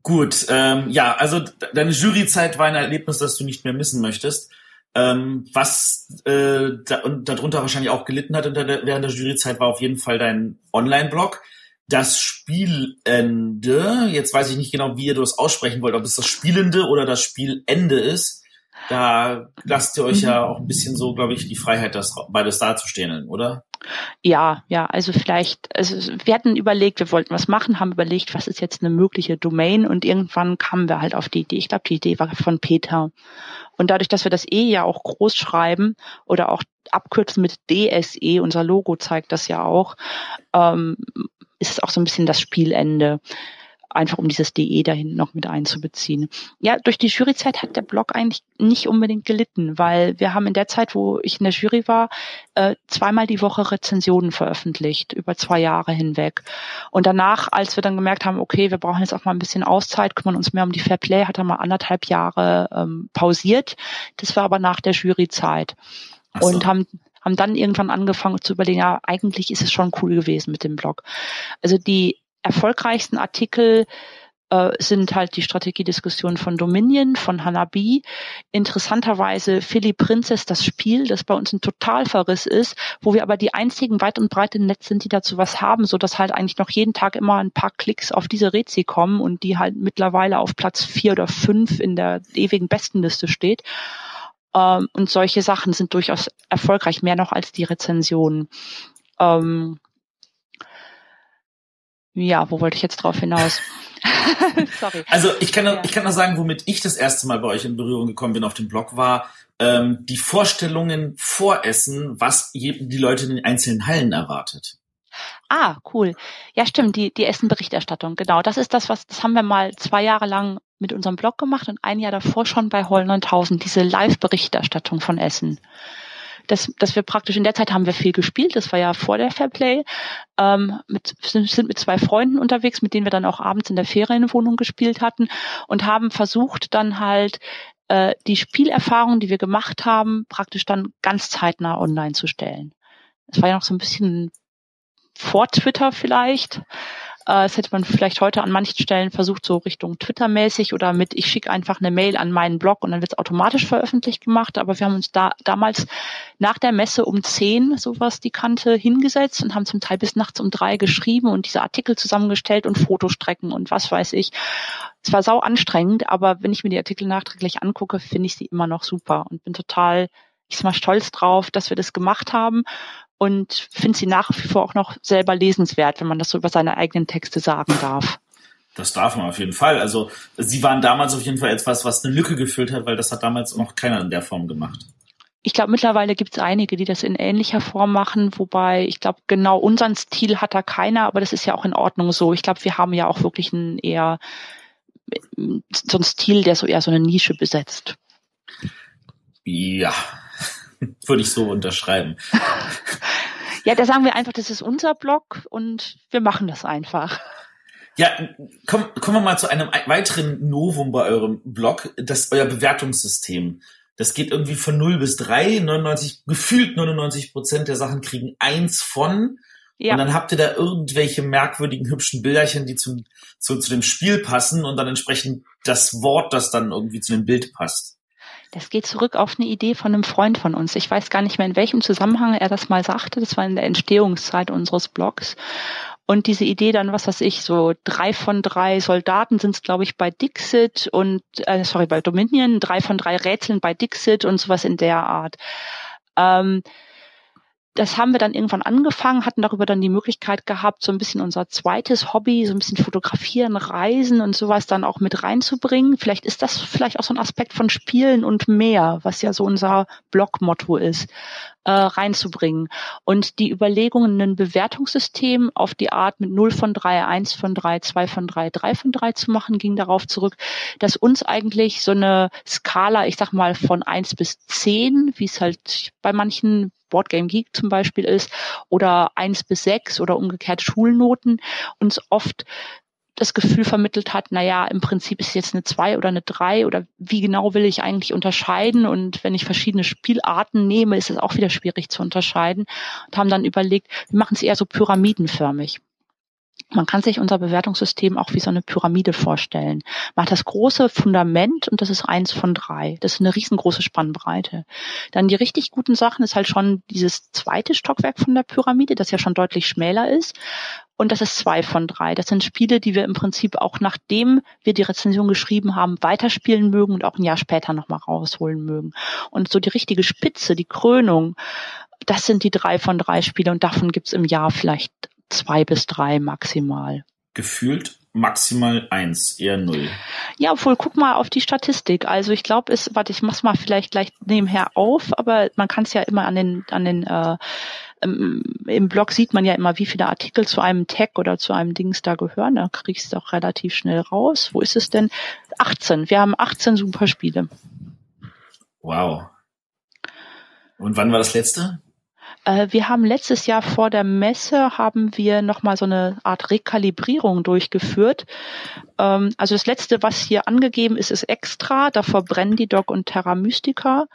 Gut, ähm, ja, also deine Juryzeit war ein Erlebnis, das du nicht mehr missen möchtest. Ähm, was äh, da, und darunter wahrscheinlich auch gelitten hat der, während der Juryzeit war auf jeden Fall dein Online-Blog. Das Spielende, jetzt weiß ich nicht genau, wie ihr das aussprechen wollt, ob es das Spielende oder das Spielende ist. Da lasst ihr euch ja auch ein bisschen so, glaube ich, die Freiheit, das beides darzustellen, oder? Ja, ja, also vielleicht, also wir hatten überlegt, wir wollten was machen, haben überlegt, was ist jetzt eine mögliche Domain und irgendwann kamen wir halt auf die Idee. Ich glaube, die Idee war von Peter. Und dadurch, dass wir das E ja auch groß schreiben oder auch abkürzen mit DSE, unser Logo zeigt das ja auch, ähm, ist es auch so ein bisschen das Spielende einfach um dieses DE dahin noch mit einzubeziehen. Ja, durch die Juryzeit hat der Blog eigentlich nicht unbedingt gelitten, weil wir haben in der Zeit, wo ich in der Jury war, äh, zweimal die Woche Rezensionen veröffentlicht, über zwei Jahre hinweg. Und danach, als wir dann gemerkt haben, okay, wir brauchen jetzt auch mal ein bisschen Auszeit, kümmern uns mehr um die Fairplay, hat er mal anderthalb Jahre ähm, pausiert. Das war aber nach der Juryzeit. So. Und haben haben dann irgendwann angefangen zu überlegen, ja, eigentlich ist es schon cool gewesen mit dem Blog. Also die erfolgreichsten Artikel äh, sind halt die Strategiediskussion von Dominion, von Hanabi. Interessanterweise Philly Princess, das Spiel, das bei uns ein Totalverriss ist, wo wir aber die einzigen weit und breit im Netz sind, die dazu was haben, so dass halt eigentlich noch jeden Tag immer ein paar Klicks auf diese Rezi kommen und die halt mittlerweile auf Platz vier oder fünf in der ewigen Bestenliste steht. Ähm, und solche Sachen sind durchaus erfolgreich, mehr noch als die Rezensionen. Ähm, ja, wo wollte ich jetzt drauf hinaus? *laughs* Sorry. Also ich kann, ja. ich kann nur sagen, womit ich das erste Mal bei euch in Berührung gekommen bin auf dem Blog, war ähm, die Vorstellungen vor Essen, was die Leute in den einzelnen Hallen erwartet. Ah, cool. Ja, stimmt, die, die Essen-Berichterstattung, genau. Das ist das, was, das haben wir mal zwei Jahre lang mit unserem Blog gemacht und ein Jahr davor schon bei Hall 9000, diese Live-Berichterstattung von Essen dass, dass wir praktisch in der Zeit haben wir viel gespielt. Das war ja vor der Fairplay. Ähm, mit, sind, mit zwei Freunden unterwegs, mit denen wir dann auch abends in der Ferienwohnung gespielt hatten und haben versucht dann halt äh, die Spielerfahrung, die wir gemacht haben, praktisch dann ganz zeitnah online zu stellen. Es war ja noch so ein bisschen vor Twitter vielleicht. Äh, das hätte man vielleicht heute an manchen Stellen versucht, so Richtung Twitter-mäßig oder mit, ich schicke einfach eine Mail an meinen Blog und dann wird es automatisch veröffentlicht gemacht. Aber wir haben uns da damals nach der Messe um zehn sowas die Kante hingesetzt und haben zum Teil bis nachts um drei geschrieben und diese Artikel zusammengestellt und Fotostrecken und was weiß ich. Es war sau anstrengend, aber wenn ich mir die Artikel nachträglich angucke, finde ich sie immer noch super und bin total ich bin mal stolz drauf, dass wir das gemacht haben und finde sie nach wie vor auch noch selber lesenswert, wenn man das so über seine eigenen Texte sagen darf. Das darf man auf jeden Fall. Also sie waren damals auf jeden Fall etwas, was eine Lücke gefüllt hat, weil das hat damals noch keiner in der Form gemacht. Ich glaube, mittlerweile gibt es einige, die das in ähnlicher Form machen, wobei ich glaube, genau unseren Stil hat da keiner, aber das ist ja auch in Ordnung so. Ich glaube, wir haben ja auch wirklich einen eher so einen Stil, der so eher so eine Nische besetzt. Ja, *laughs* würde ich so unterschreiben. *laughs* Ja, da sagen wir einfach, das ist unser Blog und wir machen das einfach. Ja, komm, kommen wir mal zu einem weiteren Novum bei eurem Blog, das euer Bewertungssystem. Das geht irgendwie von 0 bis 3, 99, gefühlt 99 Prozent der Sachen kriegen eins von. Ja. Und dann habt ihr da irgendwelche merkwürdigen, hübschen Bilderchen, die zum, zu, zu dem Spiel passen und dann entsprechend das Wort, das dann irgendwie zu dem Bild passt. Das geht zurück auf eine Idee von einem Freund von uns. Ich weiß gar nicht mehr, in welchem Zusammenhang er das mal sagte. Das war in der Entstehungszeit unseres Blogs. Und diese Idee dann, was weiß ich, so drei von drei Soldaten sind es, glaube ich, bei Dixit und, äh, sorry, bei Dominion, drei von drei Rätseln bei Dixit und sowas in der Art. Ähm, das haben wir dann irgendwann angefangen, hatten darüber dann die Möglichkeit gehabt, so ein bisschen unser zweites Hobby, so ein bisschen fotografieren, reisen und sowas dann auch mit reinzubringen. Vielleicht ist das vielleicht auch so ein Aspekt von Spielen und mehr, was ja so unser Blog-Motto ist, äh, reinzubringen. Und die Überlegungen, ein Bewertungssystem auf die Art mit 0 von 3, 1 von 3, 2 von 3, 3 von 3 zu machen, ging darauf zurück, dass uns eigentlich so eine Skala, ich sag mal von 1 bis 10, wie es halt bei manchen Boardgame Geek zum Beispiel ist, oder eins bis sechs oder umgekehrt Schulnoten uns oft das Gefühl vermittelt hat, na ja, im Prinzip ist jetzt eine zwei oder eine drei oder wie genau will ich eigentlich unterscheiden und wenn ich verschiedene Spielarten nehme, ist es auch wieder schwierig zu unterscheiden und haben dann überlegt, wir machen es eher so pyramidenförmig. Man kann sich unser Bewertungssystem auch wie so eine Pyramide vorstellen. Man hat das große Fundament und das ist eins von drei. Das ist eine riesengroße Spannbreite. Dann die richtig guten Sachen ist halt schon dieses zweite Stockwerk von der Pyramide, das ja schon deutlich schmäler ist. Und das ist zwei von drei. Das sind Spiele, die wir im Prinzip auch nachdem wir die Rezension geschrieben haben, weiterspielen mögen und auch ein Jahr später nochmal rausholen mögen. Und so die richtige Spitze, die Krönung, das sind die drei von drei Spiele und davon gibt's im Jahr vielleicht zwei bis drei maximal. Gefühlt maximal eins, eher null. Ja, obwohl, guck mal auf die Statistik. Also ich glaube, es, warte, ich mach's mal vielleicht gleich nebenher auf, aber man kann es ja immer an den, an den äh, im, Blog sieht man ja immer, wie viele Artikel zu einem Tag oder zu einem Dings da gehören. Da kriegst du auch relativ schnell raus. Wo ist es denn? 18. Wir haben 18 Superspiele. Wow. Und wann war das letzte? Äh, wir haben letztes Jahr vor der Messe haben wir nochmal so eine Art Rekalibrierung durchgeführt. Ähm, also das letzte, was hier angegeben ist, ist extra. Davor brennen die Dog und Terra Mystica.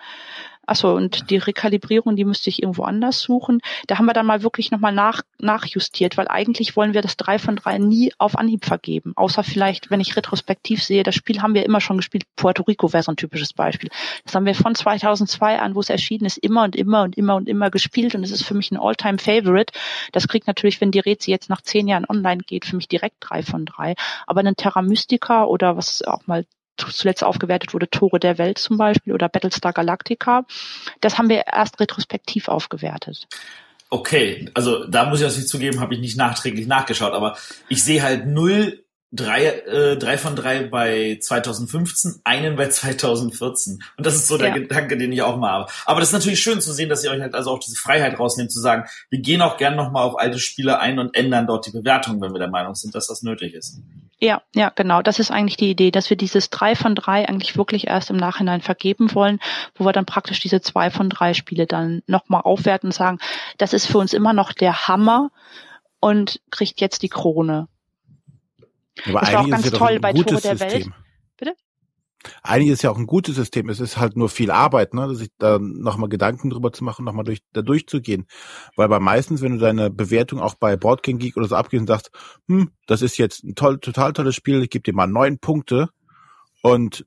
Achso, und die Rekalibrierung, die müsste ich irgendwo anders suchen. Da haben wir dann mal wirklich nochmal nach, nachjustiert, weil eigentlich wollen wir das drei von drei nie auf Anhieb vergeben. Außer vielleicht, wenn ich retrospektiv sehe, das Spiel haben wir immer schon gespielt. Puerto Rico wäre so ein typisches Beispiel. Das haben wir von 2002 an, wo es erschienen ist, immer und immer und immer und immer gespielt und es ist für mich ein All-Time Favorite. Das kriegt natürlich, wenn die Rätsel jetzt nach zehn Jahren online geht, für mich direkt drei von drei. Aber ein Terra Mystica oder was auch mal zuletzt aufgewertet wurde, Tore der Welt zum Beispiel oder Battlestar Galactica. Das haben wir erst retrospektiv aufgewertet. Okay, also da muss ich das nicht zugeben, habe ich nicht nachträglich nachgeschaut, aber ich sehe halt null drei, äh, drei von drei bei 2015, einen bei *laughs* 2014. Und das ist so der ja. Gedanke, den ich auch mal habe. Aber das ist natürlich schön zu sehen, dass ihr euch halt also auch diese Freiheit rausnehmt, zu sagen, wir gehen auch gern nochmal auf alte Spiele ein und ändern dort die Bewertung, wenn wir der Meinung sind, dass das nötig ist. Ja, ja, genau. Das ist eigentlich die Idee, dass wir dieses drei von drei eigentlich wirklich erst im Nachhinein vergeben wollen, wo wir dann praktisch diese zwei von drei Spiele dann nochmal aufwerten und sagen, das ist für uns immer noch der Hammer und kriegt jetzt die Krone. Aber das war auch ganz toll bei Tore der System. Welt. Bitte? Eigentlich ist ja auch ein gutes System. Es ist halt nur viel Arbeit, ne, sich da nochmal Gedanken drüber zu machen, nochmal durch, da durchzugehen. Weil bei meistens, wenn du deine Bewertung auch bei Boardgame Geek oder so abgehst und sagst, hm, das ist jetzt ein toll, total tolles Spiel, ich gebe dir mal neun Punkte und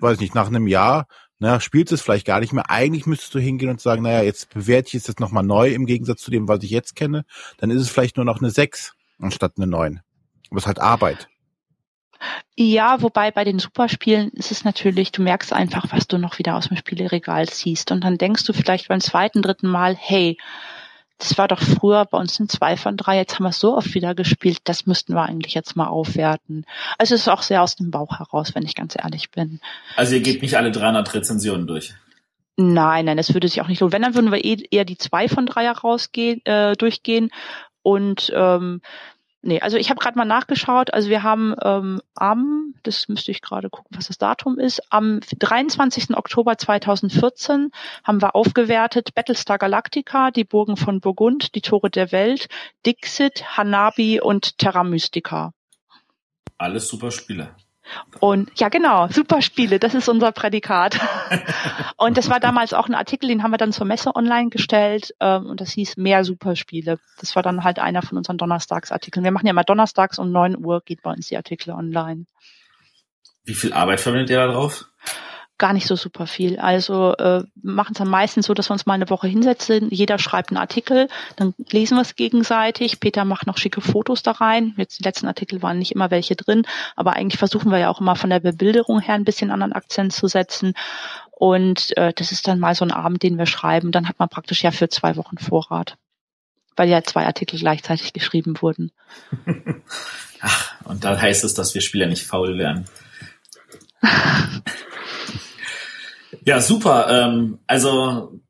weiß nicht, nach einem Jahr, na, spielst es vielleicht gar nicht mehr. Eigentlich müsstest du hingehen und sagen, naja, jetzt bewerte ich es jetzt nochmal neu im Gegensatz zu dem, was ich jetzt kenne. Dann ist es vielleicht nur noch eine sechs anstatt eine neun. Aber es ist halt Arbeit. Ja, wobei bei den Superspielen ist es natürlich, du merkst einfach, was du noch wieder aus dem Spieleregal ziehst. Und dann denkst du vielleicht beim zweiten, dritten Mal, hey, das war doch früher bei uns ein zwei von drei, jetzt haben wir es so oft wieder gespielt, das müssten wir eigentlich jetzt mal aufwerten. Also es ist auch sehr aus dem Bauch heraus, wenn ich ganz ehrlich bin. Also ihr gebt nicht alle 300 Rezensionen durch? Nein, nein, das würde sich auch nicht lohnen. Wenn, dann würden wir eh eher die zwei von drei rausgehen, äh, durchgehen und ähm, Nee, also ich habe gerade mal nachgeschaut. Also wir haben ähm, am, das müsste ich gerade gucken, was das Datum ist, am 23. Oktober 2014 haben wir aufgewertet Battlestar Galactica, die Burgen von Burgund, die Tore der Welt, Dixit, Hanabi und Terra Mystica. Alles super Spiele. Und ja, genau, super Spiele, das ist unser Prädikat. *laughs* und das war damals auch ein Artikel, den haben wir dann zur Messe online gestellt ähm, und das hieß mehr Superspiele. Das war dann halt einer von unseren Donnerstagsartikeln. Wir machen ja immer Donnerstags um neun Uhr geht bei uns die Artikel online. Wie viel Arbeit verwendet ihr da drauf? Gar nicht so super viel. Also äh, machen es dann meistens so, dass wir uns mal eine Woche hinsetzen, jeder schreibt einen Artikel, dann lesen wir es gegenseitig. Peter macht noch schicke Fotos da rein. Jetzt die letzten Artikel waren nicht immer welche drin, aber eigentlich versuchen wir ja auch immer von der Bebilderung her ein bisschen anderen Akzent zu setzen. Und äh, das ist dann mal so ein Abend, den wir schreiben. Dann hat man praktisch ja für zwei Wochen Vorrat. Weil ja zwei Artikel gleichzeitig geschrieben wurden. *laughs* Ach, und dann heißt es, dass wir Spieler nicht faul werden. *laughs* Ja, super. Ähm, also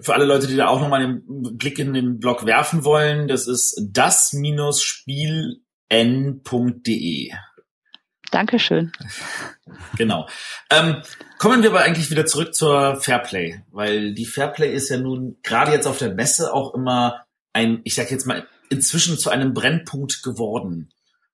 für alle Leute, die da auch nochmal einen Blick in den Blog werfen wollen, das ist das-spieln.de. Dankeschön. Genau. Ähm, kommen wir aber eigentlich wieder zurück zur Fairplay, weil die Fairplay ist ja nun gerade jetzt auf der Messe auch immer ein, ich sag jetzt mal, inzwischen zu einem Brennpunkt geworden.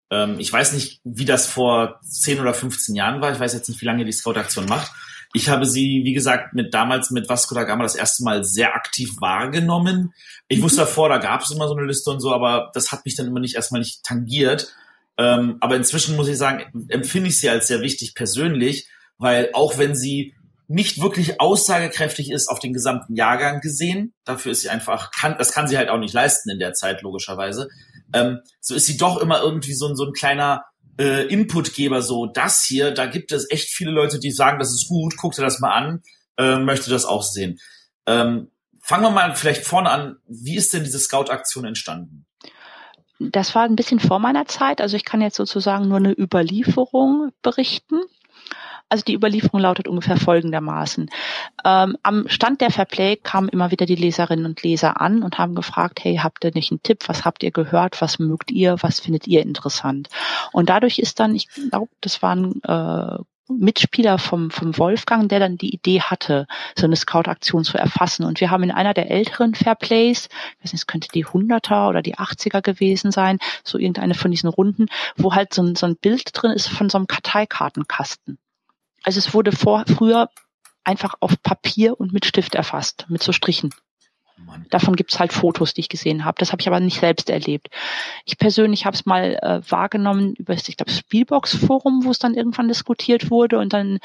Ähm, ich weiß nicht, wie das vor 10 oder 15 Jahren war. Ich weiß jetzt nicht, wie lange die Scout-Aktion macht. Ich habe sie, wie gesagt, mit damals mit Vasco da Gama das erste Mal sehr aktiv wahrgenommen. Ich wusste mhm. davor, da gab es immer so eine Liste und so, aber das hat mich dann immer nicht erstmal nicht tangiert. Ähm, aber inzwischen muss ich sagen, empfinde ich sie als sehr wichtig persönlich, weil auch wenn sie nicht wirklich aussagekräftig ist auf den gesamten Jahrgang gesehen, dafür ist sie einfach, kann, das kann sie halt auch nicht leisten in der Zeit, logischerweise, ähm, so ist sie doch immer irgendwie so, so ein kleiner äh, Inputgeber so, das hier, da gibt es echt viele Leute, die sagen, das ist gut, guck dir das mal an, äh, möchte das auch sehen. Ähm, fangen wir mal vielleicht vorne an, wie ist denn diese Scout-Aktion entstanden? Das war ein bisschen vor meiner Zeit, also ich kann jetzt sozusagen nur eine Überlieferung berichten. Also die Überlieferung lautet ungefähr folgendermaßen. Ähm, am Stand der Fairplay kamen immer wieder die Leserinnen und Leser an und haben gefragt, hey, habt ihr nicht einen Tipp? Was habt ihr gehört? Was mögt ihr? Was findet ihr interessant? Und dadurch ist dann, ich glaube, das waren äh, Mitspieler vom, vom Wolfgang, der dann die Idee hatte, so eine Scout-Aktion zu erfassen. Und wir haben in einer der älteren Fairplays, ich weiß nicht, es könnte die 100er oder die 80er gewesen sein, so irgendeine von diesen Runden, wo halt so ein, so ein Bild drin ist von so einem Karteikartenkasten. Also es wurde vor, früher einfach auf Papier und mit Stift erfasst, mit so Strichen. Mann. Davon gibt's halt Fotos, die ich gesehen habe. Das habe ich aber nicht selbst erlebt. Ich persönlich habe es mal äh, wahrgenommen über das, ich glaube, Spielbox-Forum, wo es dann irgendwann diskutiert wurde und dann,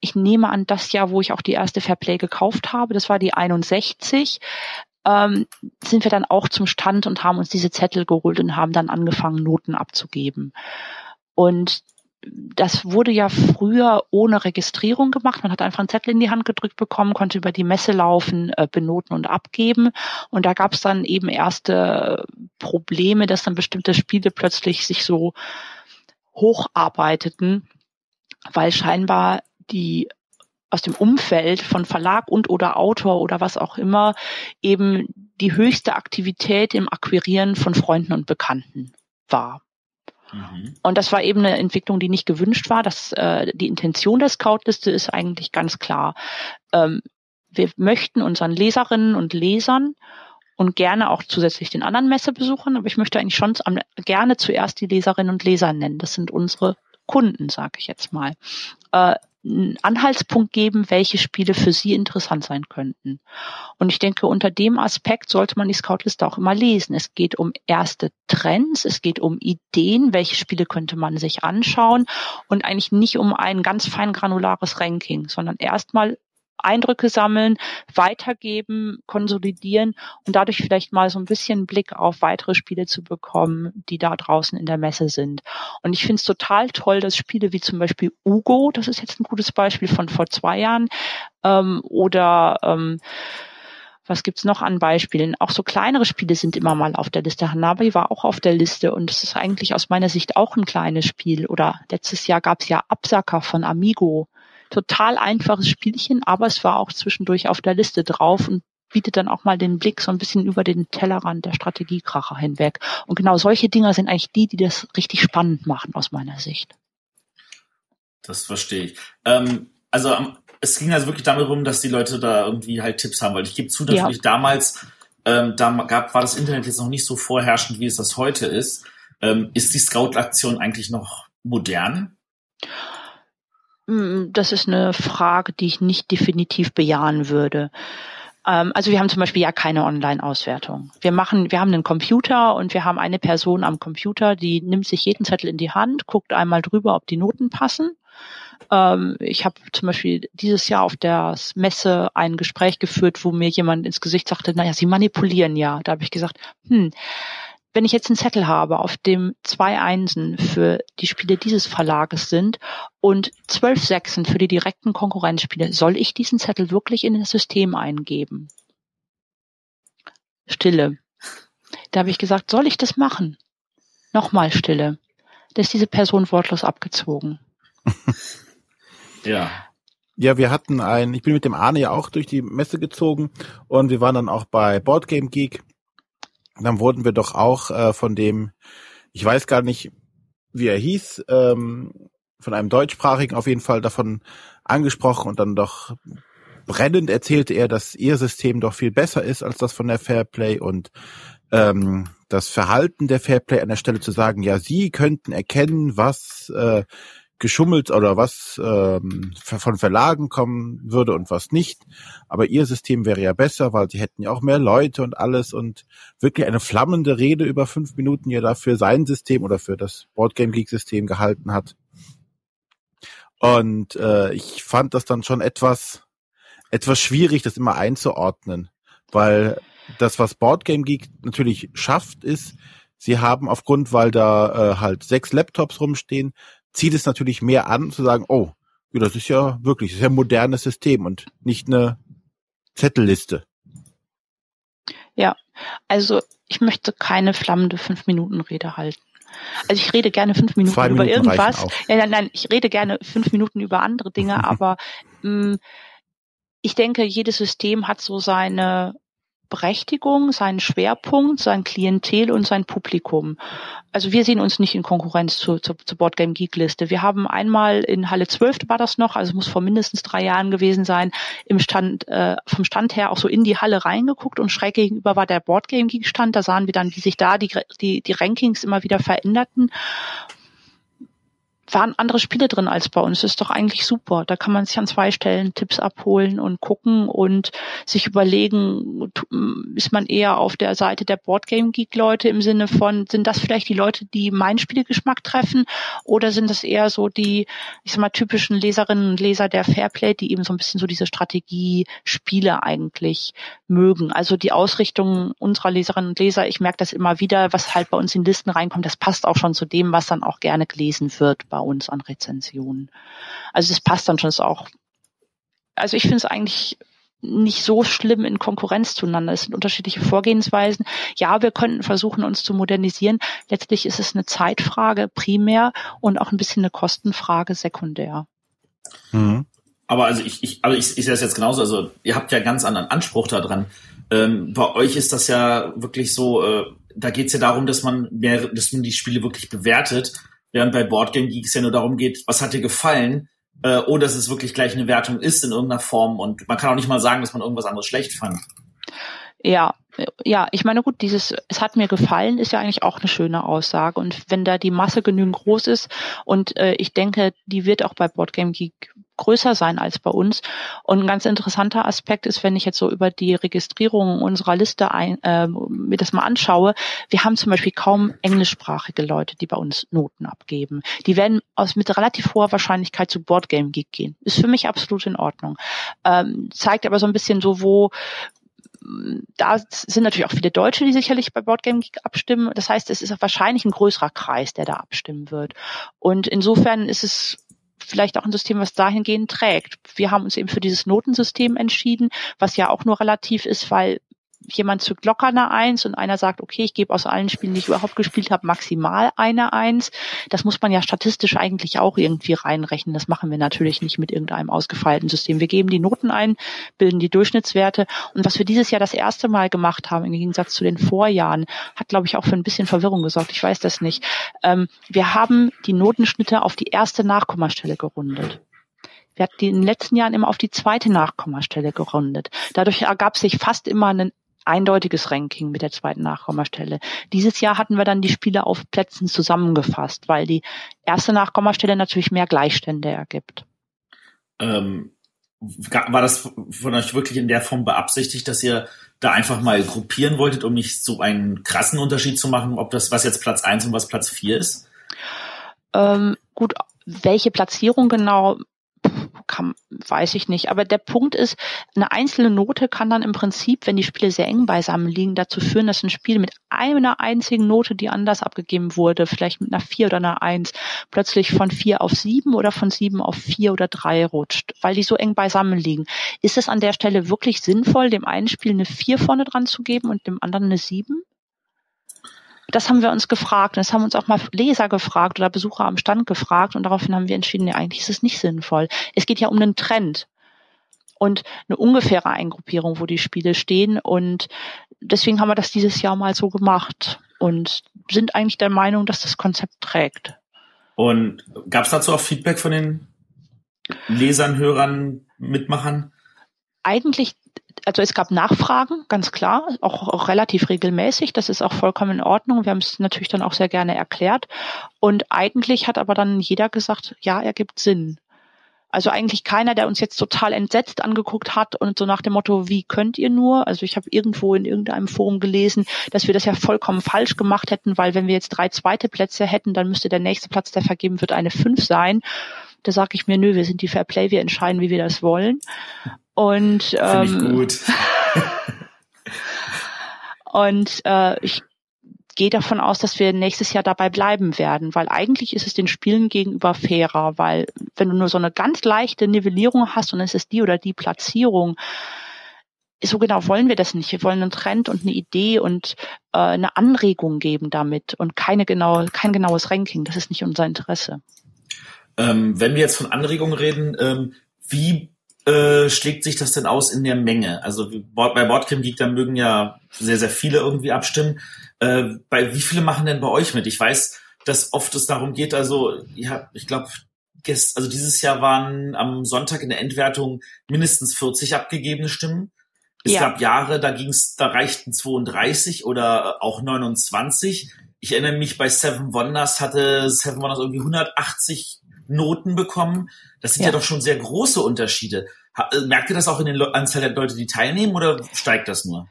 ich nehme an, das Jahr, wo ich auch die erste Fairplay gekauft habe, das war die 61, ähm, sind wir dann auch zum Stand und haben uns diese Zettel geholt und haben dann angefangen, Noten abzugeben. Und das wurde ja früher ohne Registrierung gemacht. Man hat einfach einen Zettel in die Hand gedrückt bekommen, konnte über die Messe laufen, äh, benoten und abgeben. Und da gab es dann eben erste Probleme, dass dann bestimmte Spiele plötzlich sich so hocharbeiteten, weil scheinbar die aus dem Umfeld von Verlag und oder Autor oder was auch immer eben die höchste Aktivität im Akquirieren von Freunden und Bekannten war. Mhm. Und das war eben eine Entwicklung, die nicht gewünscht war. Das, äh, die Intention der Scoutliste ist eigentlich ganz klar. Ähm, wir möchten unseren Leserinnen und Lesern und gerne auch zusätzlich den anderen Messebesuchern, aber ich möchte eigentlich schon gerne zuerst die Leserinnen und Leser nennen. Das sind unsere Kunden, sage ich jetzt mal. Äh, einen Anhaltspunkt geben, welche Spiele für sie interessant sein könnten. Und ich denke, unter dem Aspekt sollte man die Scoutliste auch immer lesen. Es geht um erste Trends, es geht um Ideen, welche Spiele könnte man sich anschauen und eigentlich nicht um ein ganz fein granulares Ranking, sondern erstmal Eindrücke sammeln, weitergeben, konsolidieren und dadurch vielleicht mal so ein bisschen Blick auf weitere Spiele zu bekommen, die da draußen in der Messe sind. Und ich finde es total toll, dass Spiele wie zum Beispiel Ugo, das ist jetzt ein gutes Beispiel von vor zwei Jahren, ähm, oder ähm, was gibt's noch an Beispielen? Auch so kleinere Spiele sind immer mal auf der Liste. Hanabi war auch auf der Liste und es ist eigentlich aus meiner Sicht auch ein kleines Spiel. Oder letztes Jahr gab's ja Absacker von Amigo total einfaches Spielchen, aber es war auch zwischendurch auf der Liste drauf und bietet dann auch mal den Blick so ein bisschen über den Tellerrand der Strategiekracher hinweg. Und genau solche Dinger sind eigentlich die, die das richtig spannend machen aus meiner Sicht. Das verstehe ich. Ähm, also es ging also wirklich darum, dass die Leute da irgendwie halt Tipps haben, weil ich gebe zu, natürlich ja. damals ähm, da gab, war das Internet jetzt noch nicht so vorherrschend, wie es das heute ist. Ähm, ist die Scout-Aktion eigentlich noch modern? Mm, das ist eine Frage, die ich nicht definitiv bejahen würde. Ähm, also wir haben zum Beispiel ja keine Online-Auswertung. Wir machen, wir haben einen Computer und wir haben eine Person am Computer, die nimmt sich jeden Zettel in die Hand, guckt einmal drüber, ob die Noten passen. Ähm, ich habe zum Beispiel dieses Jahr auf der Messe ein Gespräch geführt, wo mir jemand ins Gesicht sagte, naja, Sie manipulieren ja. Da habe ich gesagt, hm, wenn ich jetzt einen Zettel habe, auf dem zwei Einsen für die Spiele dieses Verlages sind und zwölf Sechsen für die direkten Konkurrenzspiele, soll ich diesen Zettel wirklich in das System eingeben? Stille. Da habe ich gesagt, soll ich das machen? Nochmal Stille. Da ist diese Person wortlos abgezogen. ja. Ja, wir hatten ein, ich bin mit dem Arne ja auch durch die Messe gezogen und wir waren dann auch bei Boardgame Geek dann wurden wir doch auch äh, von dem, ich weiß gar nicht, wie er hieß, ähm, von einem deutschsprachigen auf jeden Fall davon angesprochen und dann doch brennend erzählte er, dass ihr System doch viel besser ist als das von der Fairplay und ähm, das Verhalten der Fairplay an der Stelle zu sagen, ja, sie könnten erkennen, was äh, geschummelt oder was ähm, von Verlagen kommen würde und was nicht. Aber ihr System wäre ja besser, weil sie hätten ja auch mehr Leute und alles und wirklich eine flammende Rede über fünf Minuten ja dafür sein System oder für das Boardgame Geek System gehalten hat. Und äh, ich fand das dann schon etwas etwas schwierig, das immer einzuordnen, weil das, was Boardgame Geek natürlich schafft, ist, sie haben aufgrund, weil da äh, halt sechs Laptops rumstehen, zieht es natürlich mehr an, zu sagen, oh, das ist ja wirklich, das ist ja ein modernes System und nicht eine Zettelliste. Ja, also ich möchte keine flammende Fünf-Minuten-Rede halten. Also ich rede gerne fünf Minuten Zwei über Minuten irgendwas. Ja, nein, nein, ich rede gerne fünf Minuten über andere Dinge, *laughs* aber mh, mm, ich denke, jedes System hat so seine Berechtigung, seinen Schwerpunkt, sein Klientel und sein Publikum. Also wir sehen uns nicht in Konkurrenz zu, zu, zu Boardgame Geek Liste. Wir haben einmal in Halle 12 war das noch, also muss vor mindestens drei Jahren gewesen sein, im Stand, äh, vom Stand her auch so in die Halle reingeguckt und schräg gegenüber war der Boardgame Geek Stand. Da sahen wir dann, wie sich da die, die, die Rankings immer wieder veränderten waren andere Spiele drin als bei uns. Das ist doch eigentlich super. Da kann man sich an zwei Stellen Tipps abholen und gucken und sich überlegen, ist man eher auf der Seite der Boardgame Geek Leute im Sinne von, sind das vielleicht die Leute, die meinen Spielgeschmack treffen oder sind das eher so die, ich sag mal, typischen Leserinnen und Leser der Fairplay, die eben so ein bisschen so diese Strategie-Spiele eigentlich mögen. Also die Ausrichtung unserer Leserinnen und Leser, ich merke das immer wieder, was halt bei uns in Listen reinkommt, das passt auch schon zu dem, was dann auch gerne gelesen wird bei uns an Rezensionen. Also das passt dann schon ist auch. Also ich finde es eigentlich nicht so schlimm in Konkurrenz zueinander. Es sind unterschiedliche Vorgehensweisen. Ja, wir könnten versuchen, uns zu modernisieren. Letztlich ist es eine Zeitfrage primär und auch ein bisschen eine Kostenfrage sekundär. Mhm. Aber also ich, ich, also ich, ich sehe das jetzt genauso. Also ihr habt ja ganz anderen Anspruch daran. Ähm, bei euch ist das ja wirklich so, äh, da geht es ja darum, dass man mehr, dass man die Spiele wirklich bewertet, während bei Boardgame Geeks ja nur darum geht, was hat dir gefallen, äh, oder dass es wirklich gleich eine Wertung ist in irgendeiner Form und man kann auch nicht mal sagen, dass man irgendwas anderes schlecht fand. Ja, ja, ich meine, gut, dieses, es hat mir gefallen, ist ja eigentlich auch eine schöne Aussage. Und wenn da die Masse genügend groß ist und äh, ich denke, die wird auch bei Boardgame Geek größer sein als bei uns. Und ein ganz interessanter Aspekt ist, wenn ich jetzt so über die Registrierung unserer Liste ein, äh, mir das mal anschaue, wir haben zum Beispiel kaum englischsprachige Leute, die bei uns Noten abgeben. Die werden aus mit relativ hoher Wahrscheinlichkeit zu Boardgame Geek gehen. Ist für mich absolut in Ordnung. Ähm, zeigt aber so ein bisschen so, wo da sind natürlich auch viele Deutsche, die sicherlich bei Boardgame Geek abstimmen. Das heißt, es ist wahrscheinlich ein größerer Kreis, der da abstimmen wird. Und insofern ist es vielleicht auch ein System, was dahingehend trägt. Wir haben uns eben für dieses Notensystem entschieden, was ja auch nur relativ ist, weil jemand zückt locker eine Eins und einer sagt, okay, ich gebe aus allen Spielen, die ich überhaupt gespielt habe, maximal eine Eins. Das muss man ja statistisch eigentlich auch irgendwie reinrechnen. Das machen wir natürlich nicht mit irgendeinem ausgefeilten System. Wir geben die Noten ein, bilden die Durchschnittswerte. Und was wir dieses Jahr das erste Mal gemacht haben, im Gegensatz zu den Vorjahren, hat, glaube ich, auch für ein bisschen Verwirrung gesorgt. Ich weiß das nicht. Ähm, wir haben die Notenschnitte auf die erste Nachkommastelle gerundet. Wir hatten in den letzten Jahren immer auf die zweite Nachkommastelle gerundet. Dadurch ergab sich fast immer ein eindeutiges Ranking mit der zweiten Nachkommastelle. Dieses Jahr hatten wir dann die Spiele auf Plätzen zusammengefasst, weil die erste Nachkommastelle natürlich mehr Gleichstände ergibt. Ähm, war das von euch wirklich in der Form beabsichtigt, dass ihr da einfach mal gruppieren wolltet, um nicht so einen krassen Unterschied zu machen, ob das, was jetzt Platz eins und was Platz vier ist? Ähm, gut, welche Platzierung genau kann, weiß ich nicht. Aber der Punkt ist, eine einzelne Note kann dann im Prinzip, wenn die Spiele sehr eng beisammen liegen, dazu führen, dass ein Spiel mit einer einzigen Note, die anders abgegeben wurde, vielleicht mit einer vier oder einer eins, plötzlich von vier auf sieben oder von sieben auf vier oder drei rutscht, weil die so eng beisammen liegen. Ist es an der Stelle wirklich sinnvoll, dem einen Spiel eine vier vorne dran zu geben und dem anderen eine sieben? Das haben wir uns gefragt. Und das haben uns auch mal Leser gefragt oder Besucher am Stand gefragt. Und daraufhin haben wir entschieden, ja, eigentlich ist es nicht sinnvoll. Es geht ja um einen Trend und eine ungefähre Eingruppierung, wo die Spiele stehen. Und deswegen haben wir das dieses Jahr mal so gemacht und sind eigentlich der Meinung, dass das Konzept trägt. Und gab es dazu auch Feedback von den Lesern, Hörern, Mitmachern? Eigentlich also es gab Nachfragen, ganz klar, auch, auch relativ regelmäßig. Das ist auch vollkommen in Ordnung. Wir haben es natürlich dann auch sehr gerne erklärt. Und eigentlich hat aber dann jeder gesagt, ja, er gibt Sinn. Also eigentlich keiner, der uns jetzt total entsetzt angeguckt hat und so nach dem Motto, wie könnt ihr nur? Also ich habe irgendwo in irgendeinem Forum gelesen, dass wir das ja vollkommen falsch gemacht hätten, weil wenn wir jetzt drei zweite Plätze hätten, dann müsste der nächste Platz, der vergeben wird, eine fünf sein. Da sage ich mir, nö, wir sind die Fair Play, wir entscheiden, wie wir das wollen. Und ähm, ich gut. *laughs* und äh, ich gehe davon aus, dass wir nächstes Jahr dabei bleiben werden, weil eigentlich ist es den Spielen gegenüber fairer, weil wenn du nur so eine ganz leichte Nivellierung hast und es ist die oder die Platzierung, so genau wollen wir das nicht. Wir wollen einen Trend und eine Idee und äh, eine Anregung geben damit und keine genaue, kein genaues Ranking. Das ist nicht unser Interesse. Ähm, wenn wir jetzt von Anregungen reden, ähm, wie äh, schlägt sich das denn aus in der Menge? Also bei Boardcamp Geek, da mögen ja sehr, sehr viele irgendwie abstimmen. Äh, bei wie viele machen denn bei euch mit? Ich weiß, dass oft es darum geht, also ja, ich glaube, also dieses Jahr waren am Sonntag in der Endwertung mindestens 40 abgegebene Stimmen. Es ja. gab Jahre, da ging's, da reichten 32 oder auch 29. Ich erinnere mich, bei Seven Wonders hatte Seven Wonders irgendwie 180 Noten bekommen. Das sind ja, ja doch schon sehr große Unterschiede. Äh, merkt ihr das auch in den Anzahl der Leute, die teilnehmen oder steigt das nur?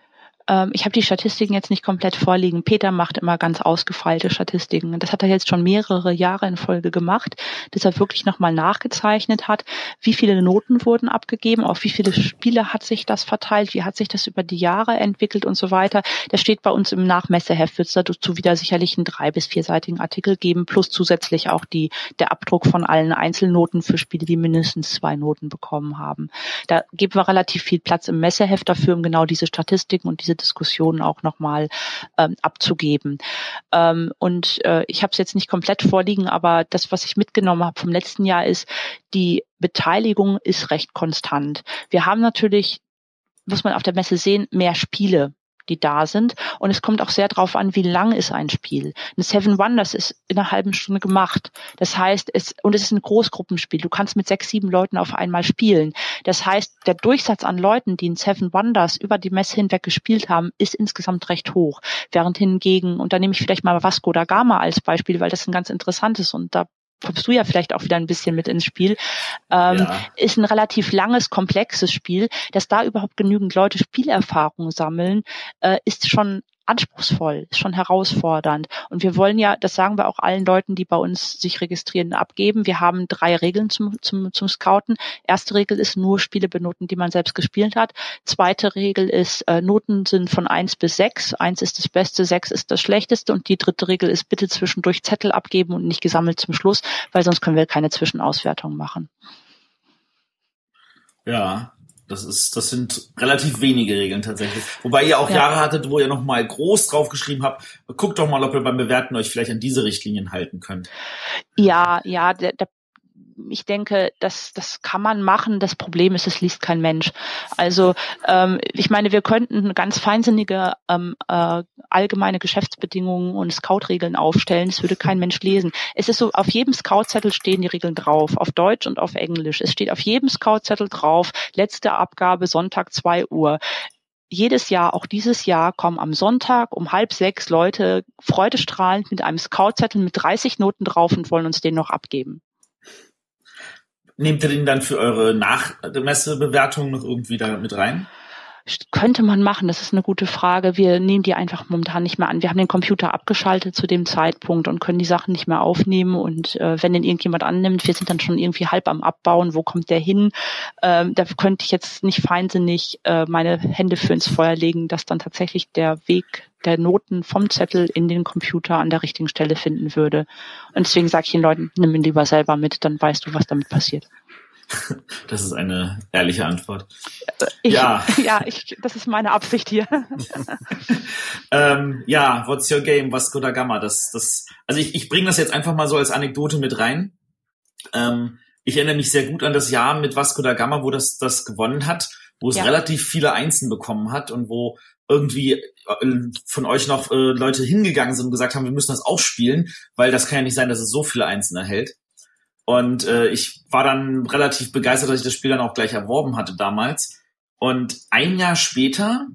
Ähm, ich habe die Statistiken jetzt nicht komplett vorliegen. Peter macht immer ganz ausgefeilte Statistiken. Das hat er jetzt schon mehrere Jahre in Folge gemacht, dass er wirklich nochmal nachgezeichnet hat, wie viele Noten wurden abgegeben, auf wie viele Spiele hat sich das verteilt, wie hat sich das über die Jahre entwickelt und so weiter. Das steht bei uns im Nachmesseheft, wird es dazu wieder sicherlich einen drei- bis vierseitigen Artikel geben, plus zusätzlich auch die, der Abdruck von allen Einzelnoten für Spiele, die mindestens zwei Noten bekommen haben. Da geben wir relativ viel Platz im Messeheft dafür, um genau diese Statistiken und diese Diskussionen auch nochmal ähm, abzugeben. Ähm, und äh, ich habe es jetzt nicht komplett vorliegen, aber das, was ich mitgenommen habe vom letzten Jahr ist, die Beteiligung ist recht konstant. Wir haben natürlich muss man auf der Messe sehen, mehr Spiele die da sind. Und es kommt auch sehr darauf an, wie lang ist ein Spiel. Ein Seven Wonders ist in einer halben Stunde gemacht. Das heißt, es, und es ist ein Großgruppenspiel. Du kannst mit sechs, sieben Leuten auf einmal spielen. Das heißt, der Durchsatz an Leuten, die ein Seven Wonders über die Messe hinweg gespielt haben, ist insgesamt recht hoch. Während hingegen, und da nehme ich vielleicht mal Vasco da Gama als Beispiel, weil das ein ganz interessantes und da kommst du ja vielleicht auch wieder ein bisschen mit ins Spiel, ähm, ja. ist ein relativ langes, komplexes Spiel. Dass da überhaupt genügend Leute Spielerfahrung sammeln, äh, ist schon anspruchsvoll, ist schon herausfordernd. Und wir wollen ja, das sagen wir auch allen Leuten, die bei uns sich registrieren, abgeben. Wir haben drei Regeln zum, zum, zum Scouten. Erste Regel ist nur Spiele benoten, die man selbst gespielt hat. Zweite Regel ist, äh, Noten sind von eins bis sechs. Eins ist das Beste, sechs ist das Schlechteste. Und die dritte Regel ist bitte zwischendurch Zettel abgeben und nicht gesammelt zum Schluss, weil sonst können wir keine Zwischenauswertung machen. Ja, das ist, das sind relativ wenige Regeln tatsächlich. Wobei ihr auch ja. Jahre hattet, wo ihr nochmal groß draufgeschrieben habt, guckt doch mal, ob ihr beim Bewerten euch vielleicht an diese Richtlinien halten könnt. Ja, ja, der, der ich denke, das, das kann man machen. Das Problem ist, es liest kein Mensch. Also ähm, ich meine, wir könnten ganz feinsinnige ähm, äh, allgemeine Geschäftsbedingungen und Scout-Regeln aufstellen. Es würde kein Mensch lesen. Es ist so, auf jedem Scout-Zettel stehen die Regeln drauf, auf Deutsch und auf Englisch. Es steht auf jedem Scout-Zettel drauf, letzte Abgabe Sonntag zwei Uhr jedes Jahr, auch dieses Jahr, kommen am Sonntag um halb sechs Leute freudestrahlend mit einem Scout-Zettel mit 30 Noten drauf und wollen uns den noch abgeben. Nehmt ihr den dann für eure Nachmessebewertung noch irgendwie da mit rein? Könnte man machen, das ist eine gute Frage. Wir nehmen die einfach momentan nicht mehr an. Wir haben den Computer abgeschaltet zu dem Zeitpunkt und können die Sachen nicht mehr aufnehmen. Und äh, wenn den irgendjemand annimmt, wir sind dann schon irgendwie halb am Abbauen, wo kommt der hin? Ähm, da könnte ich jetzt nicht feinsinnig äh, meine Hände für ins Feuer legen, dass dann tatsächlich der Weg der Noten vom Zettel in den Computer an der richtigen Stelle finden würde. Und deswegen sage ich den Leuten, nimm ihn lieber selber mit, dann weißt du, was damit passiert. *laughs* Das ist eine ehrliche Antwort. Ich, ja, *laughs* ja, ich, das ist meine Absicht hier. *laughs* ähm, ja, what's your game? Vasco da Gama? Das, das, also ich, ich bringe das jetzt einfach mal so als Anekdote mit rein. Ähm, ich erinnere mich sehr gut an das Jahr mit Vasco da Gama, wo das das gewonnen hat, wo es ja. relativ viele Einsen bekommen hat und wo irgendwie äh, von euch noch äh, Leute hingegangen sind und gesagt haben, wir müssen das aufspielen, weil das kann ja nicht sein, dass es so viele Einsen erhält. Und äh, ich war dann relativ begeistert, dass ich das Spiel dann auch gleich erworben hatte damals. Und ein Jahr später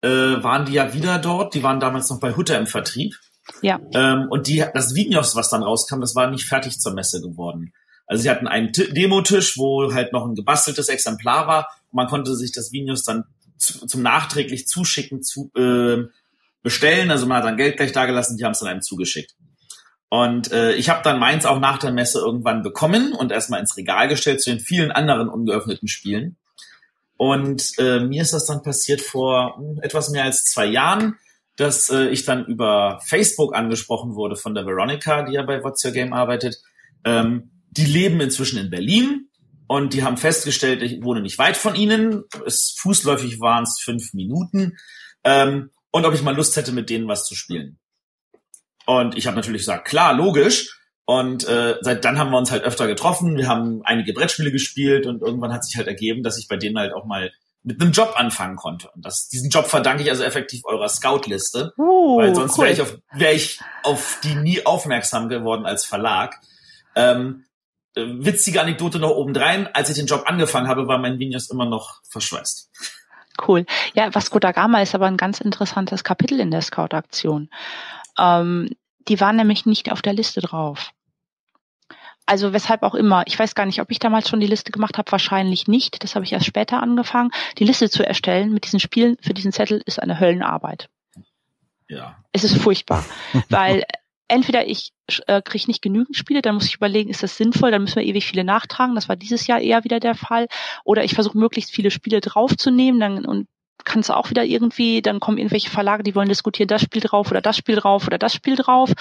äh, waren die ja wieder dort. Die waren damals noch bei Hutter im Vertrieb. Ja. Ähm, und die, das Vinyos, was dann rauskam, das war nicht fertig zur Messe geworden. Also sie hatten einen Demotisch, wo halt noch ein gebasteltes Exemplar war. Man konnte sich das Vinyos dann zu, zum nachträglich zuschicken, zu äh, bestellen. Also man hat dann Geld gleich dagelassen, die haben es dann einem zugeschickt. Und äh, ich habe dann meins auch nach der Messe irgendwann bekommen und erstmal ins Regal gestellt zu den vielen anderen ungeöffneten Spielen. Und äh, mir ist das dann passiert vor hm, etwas mehr als zwei Jahren, dass äh, ich dann über Facebook angesprochen wurde von der Veronica, die ja bei What's Your Game arbeitet. Ähm, die leben inzwischen in Berlin und die haben festgestellt, ich wohne nicht weit von ihnen. Es, fußläufig waren es fünf Minuten. Ähm, und ob ich mal Lust hätte, mit denen was zu spielen. Und ich habe natürlich gesagt, klar, logisch. Und äh, seit dann haben wir uns halt öfter getroffen. Wir haben einige Brettspiele gespielt und irgendwann hat sich halt ergeben, dass ich bei denen halt auch mal mit einem Job anfangen konnte. Und das, diesen Job verdanke ich also effektiv eurer Scout-Liste. Uh, weil sonst cool. wäre ich, auf, wär ich auf die nie aufmerksam geworden als Verlag. Ähm, äh, witzige Anekdote noch obendrein. Als ich den Job angefangen habe, war mein Vinius immer noch verschweißt. Cool. Ja, Vasco da Gama ist aber ein ganz interessantes Kapitel in der Scout-Aktion. Ähm, die waren nämlich nicht auf der Liste drauf. Also weshalb auch immer. Ich weiß gar nicht, ob ich damals schon die Liste gemacht habe. Wahrscheinlich nicht. Das habe ich erst später angefangen. Die Liste zu erstellen mit diesen Spielen für diesen Zettel ist eine Höllenarbeit. Ja. Es ist furchtbar, *laughs* weil entweder ich äh, kriege nicht genügend Spiele, dann muss ich überlegen, ist das sinnvoll, dann müssen wir ewig viele nachtragen. Das war dieses Jahr eher wieder der Fall. Oder ich versuche möglichst viele Spiele draufzunehmen dann, und kannst du auch wieder irgendwie, dann kommen irgendwelche Verlage, die wollen diskutieren, das Spiel drauf oder das Spiel drauf oder das Spiel drauf.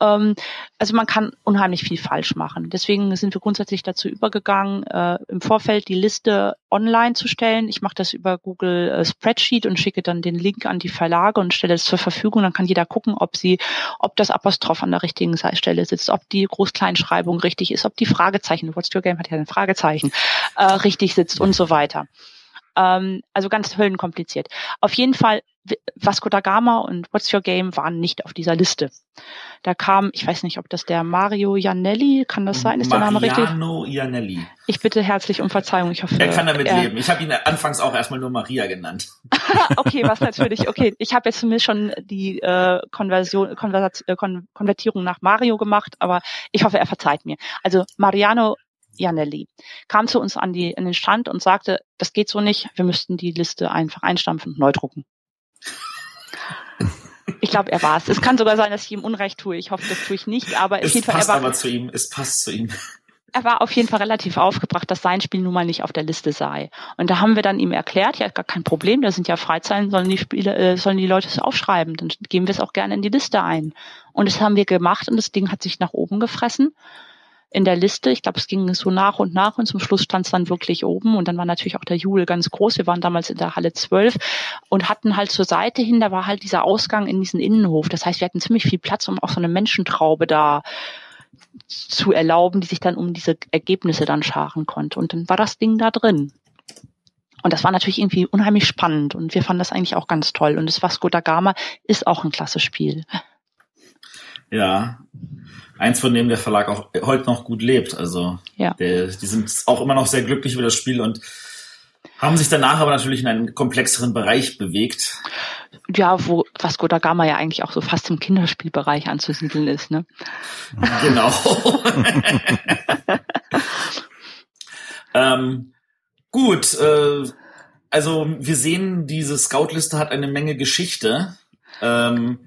Ähm, also man kann unheimlich viel falsch machen. Deswegen sind wir grundsätzlich dazu übergegangen, äh, im Vorfeld die Liste online zu stellen. Ich mache das über Google äh, Spreadsheet und schicke dann den Link an die Verlage und stelle es zur Verfügung. Dann kann jeder gucken, ob sie, ob das Apostroph an der richtigen Stelle sitzt, ob die Groß-Kleinschreibung richtig ist, ob die Fragezeichen, What's Your Game hat ja ein Fragezeichen, äh, richtig sitzt und so weiter. Ähm, also ganz höllenkompliziert. Auf jeden Fall, Vasco da Gama und What's Your Game waren nicht auf dieser Liste. Da kam, ich weiß nicht, ob das der Mario Janelli, kann das sein? Ist Mariano der Name richtig? Mariano Janelli. Ich bitte herzlich um Verzeihung. Ich hoffe, Er kann damit er, leben. Ich habe ihn anfangs auch erstmal nur Maria genannt. *laughs* okay, was natürlich. Okay, ich habe jetzt zumindest schon die äh, Konversion, Konversation, äh, Kon Konvertierung nach Mario gemacht, aber ich hoffe, er verzeiht mir. Also Mariano Janelli kam zu uns an, die, an den Stand und sagte, das geht so nicht, wir müssten die Liste einfach einstampfen und neu drucken. Ich glaube, er war es. Es kann sogar sein, dass ich ihm Unrecht tue. Ich hoffe, das tue ich nicht. Aber Es jeden Fall, er passt war, aber zu ihm. Es passt zu ihm. er war auf jeden Fall relativ aufgebracht, dass sein Spiel nun mal nicht auf der Liste sei. Und da haben wir dann ihm erklärt, ja, gar kein Problem, da sind ja Freizeilen, sollen die Spiele, äh, sollen die Leute es aufschreiben, dann geben wir es auch gerne in die Liste ein. Und das haben wir gemacht und das Ding hat sich nach oben gefressen in der Liste. Ich glaube, es ging so nach und nach und zum Schluss stand es dann wirklich oben und dann war natürlich auch der Jubel ganz groß. Wir waren damals in der Halle 12 und hatten halt zur Seite hin, da war halt dieser Ausgang in diesen Innenhof. Das heißt, wir hatten ziemlich viel Platz, um auch so eine Menschentraube da zu erlauben, die sich dann um diese Ergebnisse dann scharen konnte. Und dann war das Ding da drin. Und das war natürlich irgendwie unheimlich spannend und wir fanden das eigentlich auch ganz toll. Und das Vasco da Gama ist auch ein klasse Spiel. Ja. Eins von dem der Verlag auch heute noch gut lebt. Also Ja. der, die sind auch immer noch sehr glücklich über das Spiel und haben sich danach aber natürlich in einen komplexeren Bereich bewegt. Ja, wo Vasco da Gama ja eigentlich auch so fast im Kinderspielbereich anzusiedeln ist, ne? Genau. *laughs* ähm, gut, äh, also wir sehen, diese Scout-Liste hat eine Menge Geschichte. Ähm,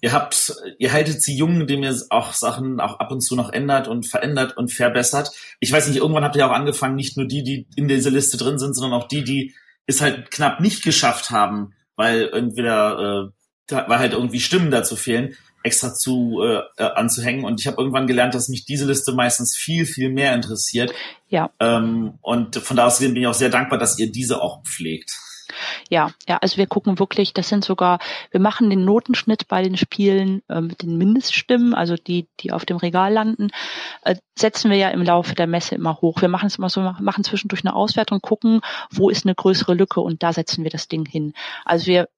ihr habt, ihr haltet sie jung, indem ihr auch Sachen auch ab und zu noch ändert und verändert und verbessert. Ich weiß nicht, irgendwann habt ihr auch angefangen, nicht nur die, die in dieser Liste drin sind, sondern auch die, die es halt knapp nicht geschafft haben, weil entweder, äh, weil halt irgendwie Stimmen dazu fehlen, extra zu äh, äh, anzuhängen. Und ich habe irgendwann gelernt, dass mich diese Liste meistens viel, viel mehr interessiert. Ja, Ähm, und von da aus bin ich auch sehr dankbar, dass ihr diese auch pflegt. Ja, ja. Also wir gucken wirklich, das sind sogar, wir machen den Notenschnitt bei den Spielen äh, mit den Mindeststimmen, also die, die auf dem Regal landen, äh, setzen wir ja im Laufe der Messe immer hoch. Wir machen es immer so, machen zwischendurch eine Auswertung, gucken, wo ist eine größere Lücke und da setzen wir das Ding hin. Also wir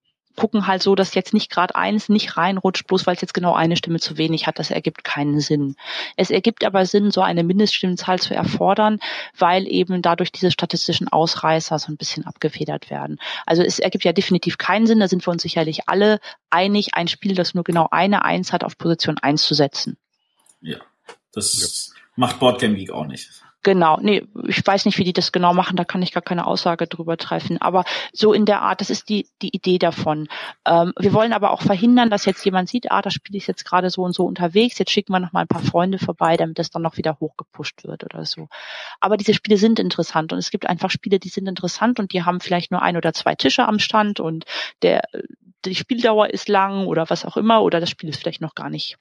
gucken halt so, dass jetzt nicht gerade eins nicht reinrutscht, bloß weil es jetzt genau eine Stimme zu wenig hat. Das ergibt keinen Sinn. Es ergibt aber Sinn, so eine Mindeststimmenzahl zu erfordern, weil eben dadurch diese statistischen Ausreißer so ein bisschen abgefedert werden. Also es ergibt ja definitiv keinen Sinn, da sind wir uns sicherlich alle einig, ein Spiel, das nur genau eine Eins hat, auf Position eins zu setzen. Ja. Das macht Boardgame Geek auch nicht. Genau, nee, ich weiß nicht, wie die das genau machen, da kann ich gar keine Aussage drüber treffen. Aber so in der Art, das ist die, die Idee davon. Ähm, wir wollen aber auch verhindern, dass jetzt jemand sieht, ah, das Spiel ist jetzt gerade so und so unterwegs, jetzt schicken wir noch mal ein paar Freunde vorbei, damit das dann noch wieder hochgepusht wird oder so. Aber diese Spiele sind interessant und es gibt einfach Spiele, die sind interessant und die haben vielleicht nur ein oder zwei Tische am Stand und der, die Spieldauer ist lang oder was auch immer oder das Spiel ist vielleicht noch gar nicht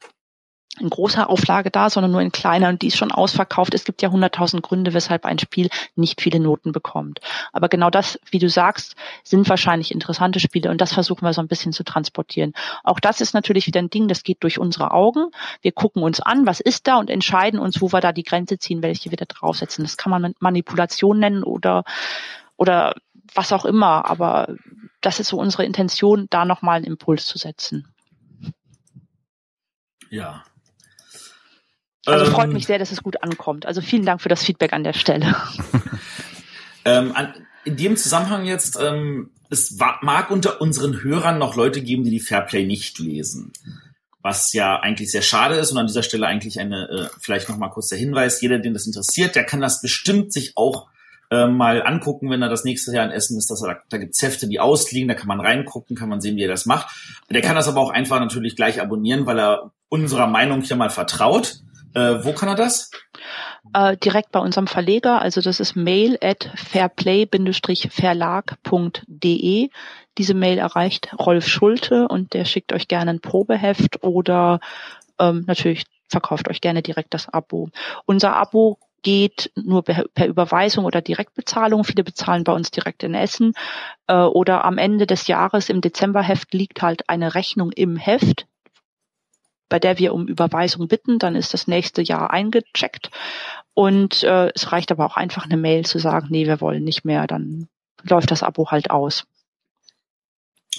in großer Auflage da, sondern nur in kleiner und die ist schon ausverkauft. Es gibt ja hunderttausend Gründe, weshalb ein Spiel nicht viele Noten bekommt. Aber genau das, wie du sagst, sind wahrscheinlich interessante Spiele und das versuchen wir so ein bisschen zu transportieren. Auch das ist natürlich wieder ein Ding, das geht durch unsere Augen. Wir gucken uns an, was ist da und entscheiden uns, wo wir da die Grenze ziehen, welche wir da draufsetzen. Das kann man Manipulation nennen oder, oder was auch immer. Aber das ist so unsere Intention, da nochmal einen Impuls zu setzen. Ja. Also Ähm, freut mich sehr, dass es gut ankommt. Also vielen Dank für das Feedback an der Stelle. *laughs* Ähm, an, in dem Zusammenhang jetzt, ähm, es wa- mag unter unseren Hörern noch Leute geben, die die Fairplay nicht lesen. was ja eigentlich sehr schade ist und an dieser Stelle eigentlich eine, äh, vielleicht nochmal kurz der Hinweis, jeder, den das interessiert, der kann das bestimmt sich auch äh, mal angucken, wenn er das nächste Jahr in Essen ist, dass er, da, da gibt's Hefte, die ausliegen, da kann man reingucken, kann man sehen, wie er das macht. Der kann das aber auch einfach natürlich gleich abonnieren, weil er unserer Meinung hier mal vertraut. Äh, wo kann er das? Äh, direkt bei unserem Verleger, also das ist mail at fairplay-verlag.de. Diese Mail erreicht Rolf Schulte und der schickt euch gerne ein Probeheft oder ähm, natürlich verkauft euch gerne direkt das Abo. Unser Abo geht nur per, Überweisung oder Direktbezahlung. Viele bezahlen bei uns direkt in Essen. Äh, oder am Ende des Jahres im Dezemberheft liegt halt eine Rechnung im Heft, bei der wir um Überweisung bitten. Dann ist das nächste Jahr eingecheckt. Und äh, es reicht aber auch einfach eine Mail zu sagen, nee, wir wollen nicht mehr. Dann läuft das Abo halt aus.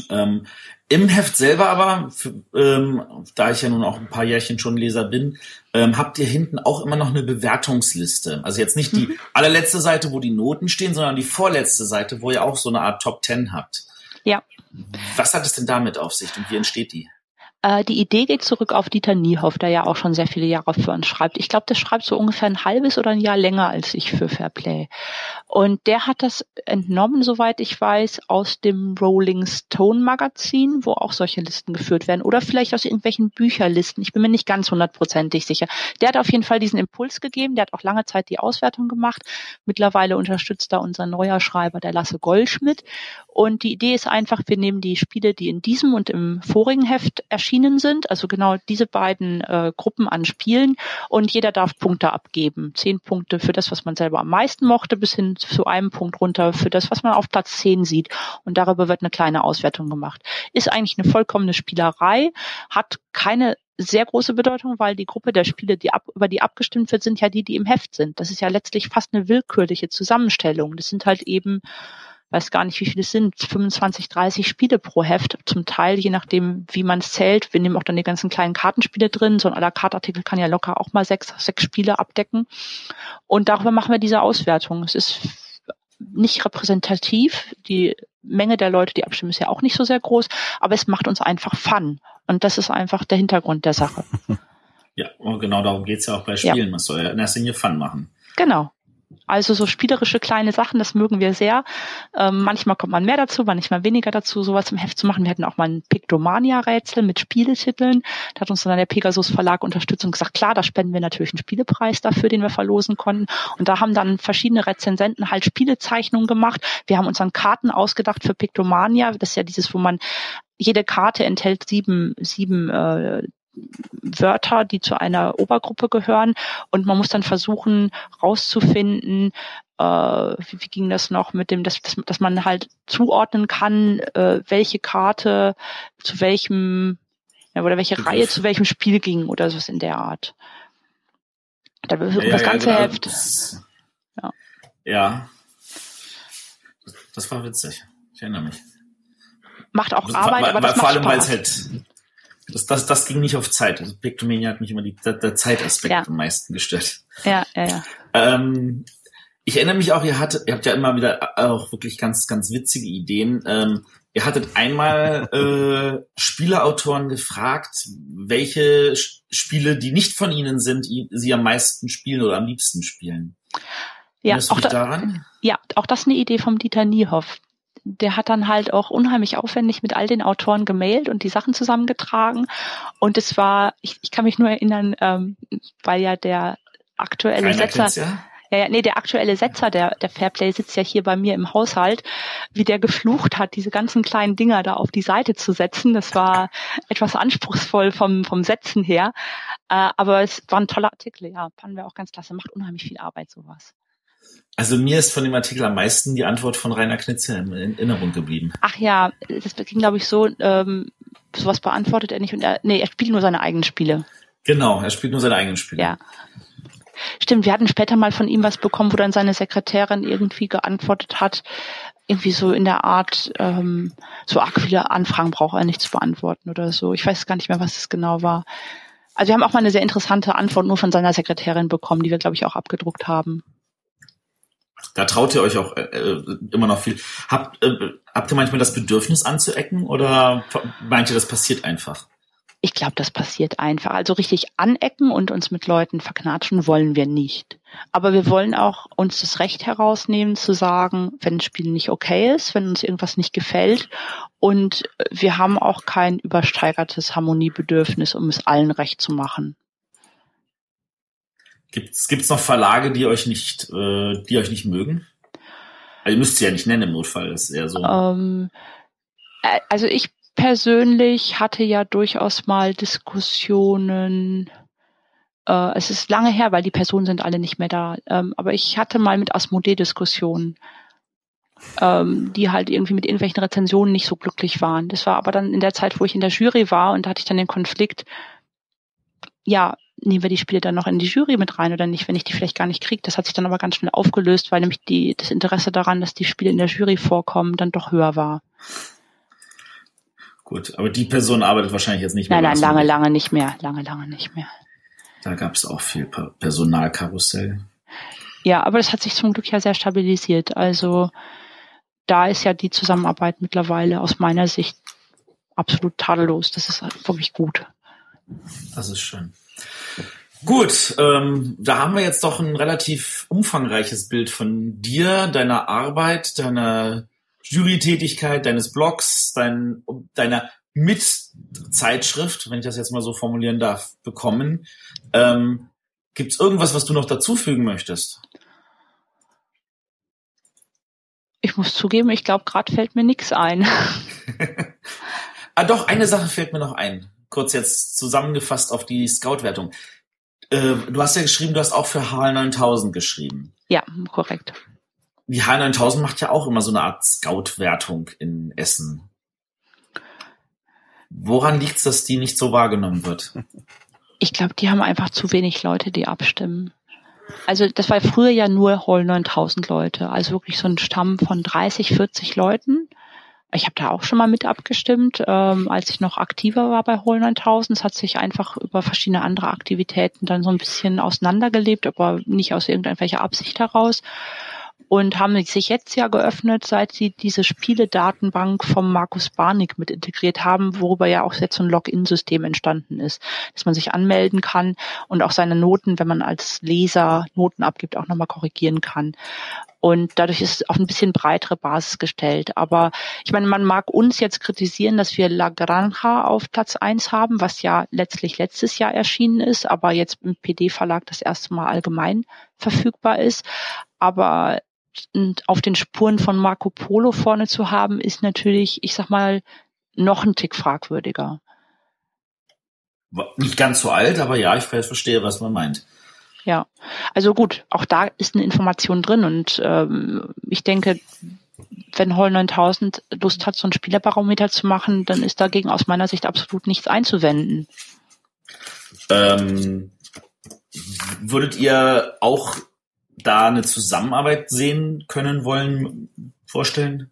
Ähm, Im Heft selber aber, für, ähm, da ich ja nun auch ein paar Jährchen schon Leser bin, ähm, habt ihr hinten auch immer noch eine Bewertungsliste. Also jetzt nicht die mhm. allerletzte Seite, wo die Noten stehen, sondern die vorletzte Seite, wo ihr auch so eine Art Top Ten habt. Ja. Was hat es denn damit auf sich und wie entsteht die? Äh, die Idee geht zurück auf Dieter Niehoff, der ja auch schon sehr viele Jahre für uns schreibt. Ich glaube, der schreibt so ungefähr ein halbes oder ein Jahr länger als ich für Fairplay. Und der hat das entnommen, soweit ich weiß, aus dem Rolling Stone Magazin, wo auch solche Listen geführt werden. Oder vielleicht aus irgendwelchen Bücherlisten. Ich bin mir nicht ganz hundertprozentig sicher. Der hat auf jeden Fall diesen Impuls gegeben. Der hat auch lange Zeit die Auswertung gemacht. Mittlerweile unterstützt da unser neuer Schreiber, der Lasse Goldschmidt. Und die Idee ist einfach, wir nehmen die Spiele, die in diesem und im vorigen Heft erschienen sind, also genau diese beiden äh, Gruppen an Spielen und jeder darf Punkte abgeben. Zehn Punkte für das, was man selber am meisten mochte, bis hin zu einem Punkt runter für das, was man auf Platz zehn sieht. Und darüber wird eine kleine Auswertung gemacht. Ist eigentlich eine vollkommene Spielerei, hat keine sehr große Bedeutung, weil die Gruppe der Spiele, die ab, über die abgestimmt wird, sind ja die, die im Heft sind. Das ist ja letztlich fast eine willkürliche Zusammenstellung. Das sind halt eben weiß gar nicht, wie viele es sind, 25, 30 Spiele pro Heft, zum Teil, je nachdem, wie man es zählt. Wir nehmen auch dann die ganzen kleinen Kartenspiele drin. So ein à la carte Artikel kann ja locker auch mal sechs, sechs Spiele abdecken. Und darüber machen wir diese Auswertung. Es ist nicht repräsentativ. Die Menge der Leute, die abstimmen, ist ja auch nicht so sehr groß, aber es macht uns einfach Fun. Und das ist einfach der Hintergrund der Sache. *laughs* Ja, und genau darum geht's ja auch bei Spielen. Ja. Man soll ja in erster Linie Fun machen. Genau. Also so spielerische kleine Sachen, das mögen wir sehr. Ähm, manchmal kommt man mehr dazu, manchmal weniger dazu, sowas im Heft zu machen. Wir hatten auch mal ein Pictomania-Rätsel mit Spieletiteln. Da hat uns dann der Pegasus Verlag unterstützt und gesagt, klar, da spenden wir natürlich einen Spielepreis dafür, den wir verlosen konnten. Und da haben dann verschiedene Rezensenten halt Spielezeichnungen gemacht. Wir haben uns dann Karten ausgedacht für Pictomania. Das ist ja dieses, wo man jede Karte enthält sieben, sieben äh, Wörter, die zu einer Obergruppe gehören. Und man muss dann versuchen, rauszufinden, äh, wie, wie ging das noch mit dem, dass, dass, dass man halt zuordnen kann, äh, welche Karte zu welchem, ja, oder welche Reihe zu welchem Spiel ging oder so in der Art. Da ja, das ganze genau. Heft. Das, ja. ja. Das war witzig. Ich erinnere mich. Macht auch Arbeit, aber das vor allem, weil es halt das, das, das ging nicht auf Zeit. Also Pictomania hat mich immer die, der, der Zeitaspekt ja. am meisten gestört. Ja, ja, ja. Ähm, ich erinnere mich auch, ihr hattet, ihr habt ja immer wieder auch wirklich ganz, ganz witzige Ideen. Ähm, ihr hattet einmal *laughs* äh, Spieleautoren gefragt, welche Spiele, die nicht von ihnen sind, sie am meisten spielen oder am liebsten spielen. Ja, auch da, daran? ja, auch das ist eine Idee vom Dieter Niehoff der hat dann halt auch unheimlich aufwendig mit all den Autoren gemailt und die Sachen zusammengetragen. Und es war, ich, ich kann mich nur erinnern, ähm, weil ja der aktuelle Keiner Setzer, ja, ja, nee, der aktuelle Setzer der, der Fairplay sitzt ja hier bei mir im Haushalt, wie der geflucht hat, diese ganzen kleinen Dinger da auf die Seite zu setzen. Das war *laughs* etwas anspruchsvoll vom, vom Setzen her. Äh, aber es war ein toller Artikel, ja, fanden wir auch ganz klasse. Macht unheimlich viel Arbeit, sowas. Also mir ist von dem Artikel am meisten die Antwort von Rainer Knitze in Erinnerung geblieben. Ach ja, das ging glaube ich so, ähm, sowas beantwortet er nicht und er, nee, er spielt nur seine eigenen Spiele. Genau, er spielt nur seine eigenen Spiele. Ja. Stimmt, wir hatten später mal von ihm was bekommen, wo dann seine Sekretärin irgendwie geantwortet hat, irgendwie so in der Art, ähm, so arg viele Anfragen braucht er nicht zu beantworten oder so. Ich weiß gar nicht mehr, was es genau war. Also wir haben auch mal eine sehr interessante Antwort nur von seiner Sekretärin bekommen, die wir, glaube ich, auch abgedruckt haben. Da traut ihr euch auch äh, äh, immer noch viel. Habt, äh, habt ihr manchmal das Bedürfnis anzuecken oder meint ihr, das passiert einfach? Ich glaube, das passiert einfach. Also richtig anecken und uns mit Leuten verknatschen wollen wir nicht. Aber wir wollen auch uns das Recht herausnehmen zu sagen, wenn ein Spiel nicht okay ist, wenn uns irgendwas nicht gefällt. Und wir haben auch kein übersteigertes Harmoniebedürfnis, um es allen recht zu machen. Gibt's gibt's noch Verlage, die euch nicht, äh, die euch nicht mögen? Also ihr müsst sie ja nicht nennen im Notfall, das ist eher so. Ähm, äh, also ich persönlich hatte ja durchaus mal Diskussionen. Äh, es ist lange her, weil die Personen sind alle nicht mehr da. Ähm, aber ich hatte mal mit Asmodee Diskussionen, ähm, die halt irgendwie mit irgendwelchen Rezensionen nicht so glücklich waren. Das war aber dann in der Zeit, wo ich in der Jury war und da hatte ich dann den Konflikt. Ja, nehmen wir die Spiele dann noch in die Jury mit rein oder nicht, wenn ich die vielleicht gar nicht kriege. Das hat sich dann aber ganz schnell aufgelöst, weil nämlich die, das Interesse daran, dass die Spiele in der Jury vorkommen, dann doch höher war. Gut, aber die Person arbeitet wahrscheinlich jetzt nicht mehr. Nein, nein, lange, lange nicht mehr. Lange, lange nicht mehr. Da gab es auch viel Personalkarussell. Ja, aber das hat sich zum Glück ja sehr stabilisiert. Also da ist ja die Zusammenarbeit mittlerweile aus meiner Sicht absolut tadellos. Das ist wirklich gut. Das ist schön. Gut, ähm, da haben wir jetzt doch ein relativ umfangreiches Bild von dir, deiner Arbeit, deiner Jurytätigkeit, deines Blogs, dein, deiner Mitzeitschrift, wenn ich das jetzt mal so formulieren darf, bekommen. Ähm, Gibt es irgendwas, was du noch dazufügen möchtest? Ich muss zugeben, ich glaube, gerade fällt mir nichts ein. *laughs* ah, doch, eine Sache fällt mir noch ein. Kurz jetzt zusammengefasst auf die Scout-Wertung. Äh, du hast ja geschrieben, du hast auch für HL 9000 geschrieben. Ja, korrekt. Die HL 9000 macht ja auch immer so eine Art Scout-Wertung in Essen. Woran liegt es, dass die nicht so wahrgenommen wird? Ich glaube, die haben einfach zu wenig Leute, die abstimmen. Also das war früher ja nur Hall 9000 Leute, also wirklich so ein Stamm von 30, 40 Leuten. Ich habe da auch schon mal mit abgestimmt, ähm, als ich noch aktiver war bei Hall 9000. Es hat sich einfach über verschiedene andere Aktivitäten dann so ein bisschen auseinandergelebt, aber nicht aus irgendeiner Absicht heraus und haben sich jetzt ja geöffnet, seit sie diese Spieledatenbank vom Markus Barnick mit integriert haben, worüber ja auch jetzt so ein Login-System entstanden ist, dass man sich anmelden kann und auch seine Noten, wenn man als Leser Noten abgibt, auch nochmal korrigieren kann. Und dadurch ist es auf ein bisschen breitere Basis gestellt. Aber ich meine, man mag uns jetzt kritisieren, dass wir La Granja auf Platz eins haben, was ja letztlich letztes Jahr erschienen ist, aber jetzt im PD-Verlag das erste Mal allgemein verfügbar ist. Aber auf den Spuren von Marco Polo vorne zu haben, ist natürlich, ich sag mal, noch ein Tick fragwürdiger. Nicht ganz so alt, aber ja, ich verstehe, was man meint. Ja, also gut, auch da ist eine Information drin und ähm, ich denke, wenn Hall 9000 Lust hat, so ein Spielerbarometer zu machen, dann ist dagegen aus meiner Sicht absolut nichts einzuwenden. Ähm, würdet ihr auch da eine Zusammenarbeit sehen können wollen, vorstellen?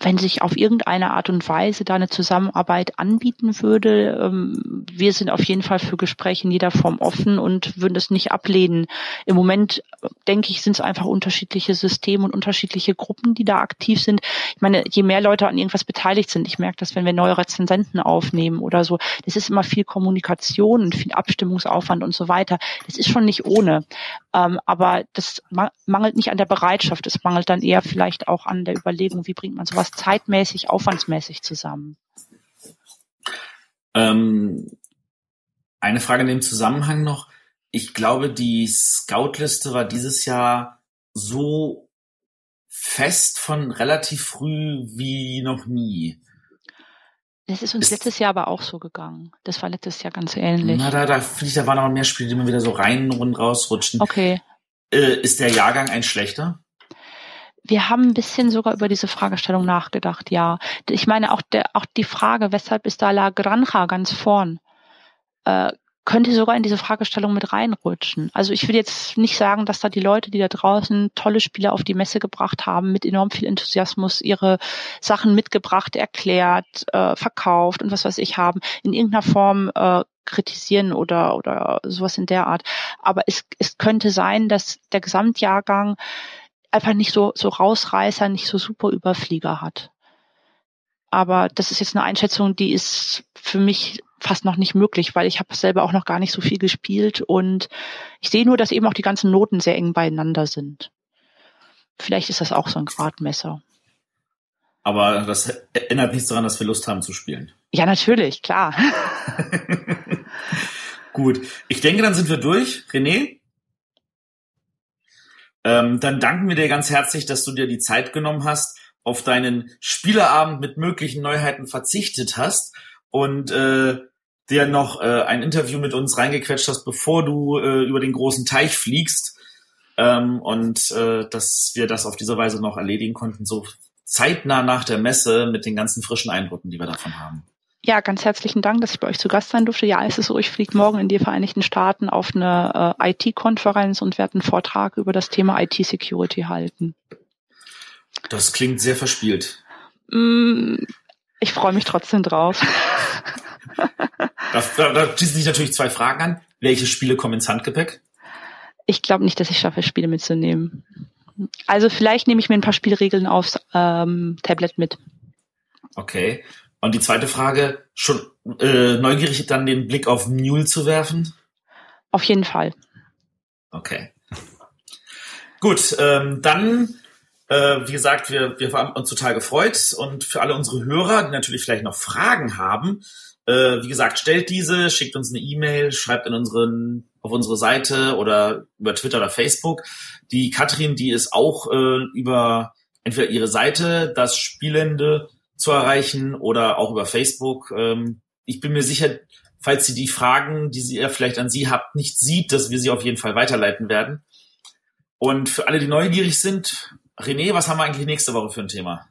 Wenn sich auf irgendeine Art und Weise da eine Zusammenarbeit anbieten würde, ähm, wir sind auf jeden Fall für Gespräche in jeder Form offen und würden es nicht ablehnen. Im Moment, denke ich, sind es einfach unterschiedliche Systeme und unterschiedliche Gruppen, die da aktiv sind. Ich meine, je mehr Leute an irgendwas beteiligt sind, ich merke das, wenn wir neue Rezensenten aufnehmen oder so, das ist immer viel Kommunikation und viel Abstimmungsaufwand und so weiter. Das ist schon nicht ohne. Ähm, aber das mangelt nicht an der Bereitschaft, es mangelt dann eher vielleicht auch an der Überlegung, wie bringt man sowas zeitmäßig, aufwandsmäßig zusammen? Ähm, eine Frage in dem Zusammenhang noch. Ich glaube, die Scout-Liste war dieses Jahr so fest von relativ früh wie noch nie. Das ist uns ist, letztes Jahr aber auch so gegangen. Das war letztes Jahr ganz ähnlich. Na, da, da finde ich, da waren aber mehr Spiele, die immer wieder so rein und rausrutschen. Okay. Äh, ist der Jahrgang ein schlechter? Wir haben ein bisschen sogar über diese Fragestellung nachgedacht, ja. Ich meine auch der, auch die Frage, weshalb ist da La Granja ganz vorn, äh, könnte sogar in diese Fragestellung mit reinrutschen. Also ich will jetzt nicht sagen, dass da die Leute, die da draußen tolle Spiele auf die Messe gebracht haben, mit enorm viel Enthusiasmus ihre Sachen mitgebracht, erklärt, äh, verkauft und was weiß ich haben, in irgendeiner Form äh, kritisieren oder oder sowas in der Art. Aber es, es könnte sein, dass der Gesamtjahrgang einfach nicht so, so Rausreißer, nicht so super Überflieger hat. Aber das ist jetzt eine Einschätzung, die ist für mich fast noch nicht möglich, weil ich habe selber auch noch gar nicht so viel gespielt und ich sehe nur, dass eben auch die ganzen Noten sehr eng beieinander sind. Vielleicht ist das auch so ein Gradmesser. Aber das ändert nichts daran, dass wir Lust haben zu spielen. Ja, natürlich, klar. *laughs* *laughs* Gut, ich denke, dann sind wir durch. René? Ähm, dann danken wir dir ganz herzlich, dass du dir die Zeit genommen hast, auf deinen Spielerabend mit möglichen Neuheiten verzichtet hast und äh, dir noch äh, ein Interview mit uns reingequetscht hast, bevor du äh, über den großen Teich fliegst. Ähm, und äh, dass wir das auf diese Weise noch erledigen konnten, so zeitnah nach der Messe mit den ganzen frischen Eindrücken, die wir davon haben. Ja, ganz herzlichen Dank, dass ich bei euch zu Gast sein durfte. Ja, es ist so, ich fliege morgen in die Vereinigten Staaten auf eine äh, IT-Konferenz und werde einen Vortrag über das Thema IT-Security halten. Das klingt sehr verspielt. Mm, ich freue mich trotzdem drauf. *laughs* da, da, da schließen sich natürlich zwei Fragen an. Welche Spiele kommen ins Handgepäck? Ich glaube nicht, dass ich schaffe, Spiele mitzunehmen. Also vielleicht nehme ich mir ein paar Spielregeln aufs ähm, Tablet mit. Okay. Und die zweite Frage, schon äh, neugierig dann den Blick auf Mule zu werfen? Auf jeden Fall. Okay. Gut, ähm, dann, äh, wie gesagt, wir, wir haben uns total gefreut und für alle unsere Hörer, die natürlich vielleicht noch Fragen haben, äh, wie gesagt, stellt diese, schickt uns eine E-Mail, schreibt in unseren auf unsere Seite oder über Twitter oder Facebook. Die Katrin, die ist auch äh, über entweder ihre Seite, das Spielende zu erreichen oder auch über Facebook. Ähm, ich bin mir sicher, falls sie die Fragen, die sie ja vielleicht an Sie habt, nicht sieht, dass wir sie auf jeden Fall weiterleiten werden. Und für alle, die neugierig sind, René, was haben wir eigentlich nächste Woche für ein Thema?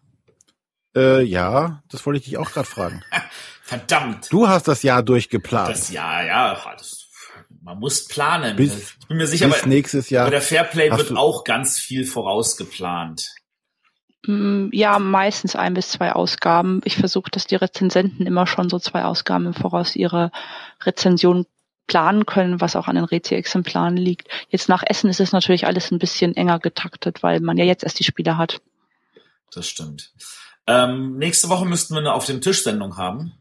Äh, ja, das wollte ich dich auch gerade fragen. *laughs* Verdammt. Du hast das Jahr durchgeplant. Das Jahr, ja, das, man muss planen. Bis, ich bin mir sicher, bis bei, nächstes Jahr bei der Fairplay wird auch ganz viel vorausgeplant. Mm, ja, meistens ein bis zwei Ausgaben. Ich versuche, dass die Rezensenten immer schon so zwei Ausgaben im Voraus ihre Rezension planen können, was auch an den Rezi-Exemplaren liegt. Jetzt nach Essen ist es natürlich alles ein bisschen enger getaktet, weil man ja jetzt erst die Spiele hat. Das stimmt. Ähm, nächste Woche müssten wir eine auf dem Tisch Sendung haben.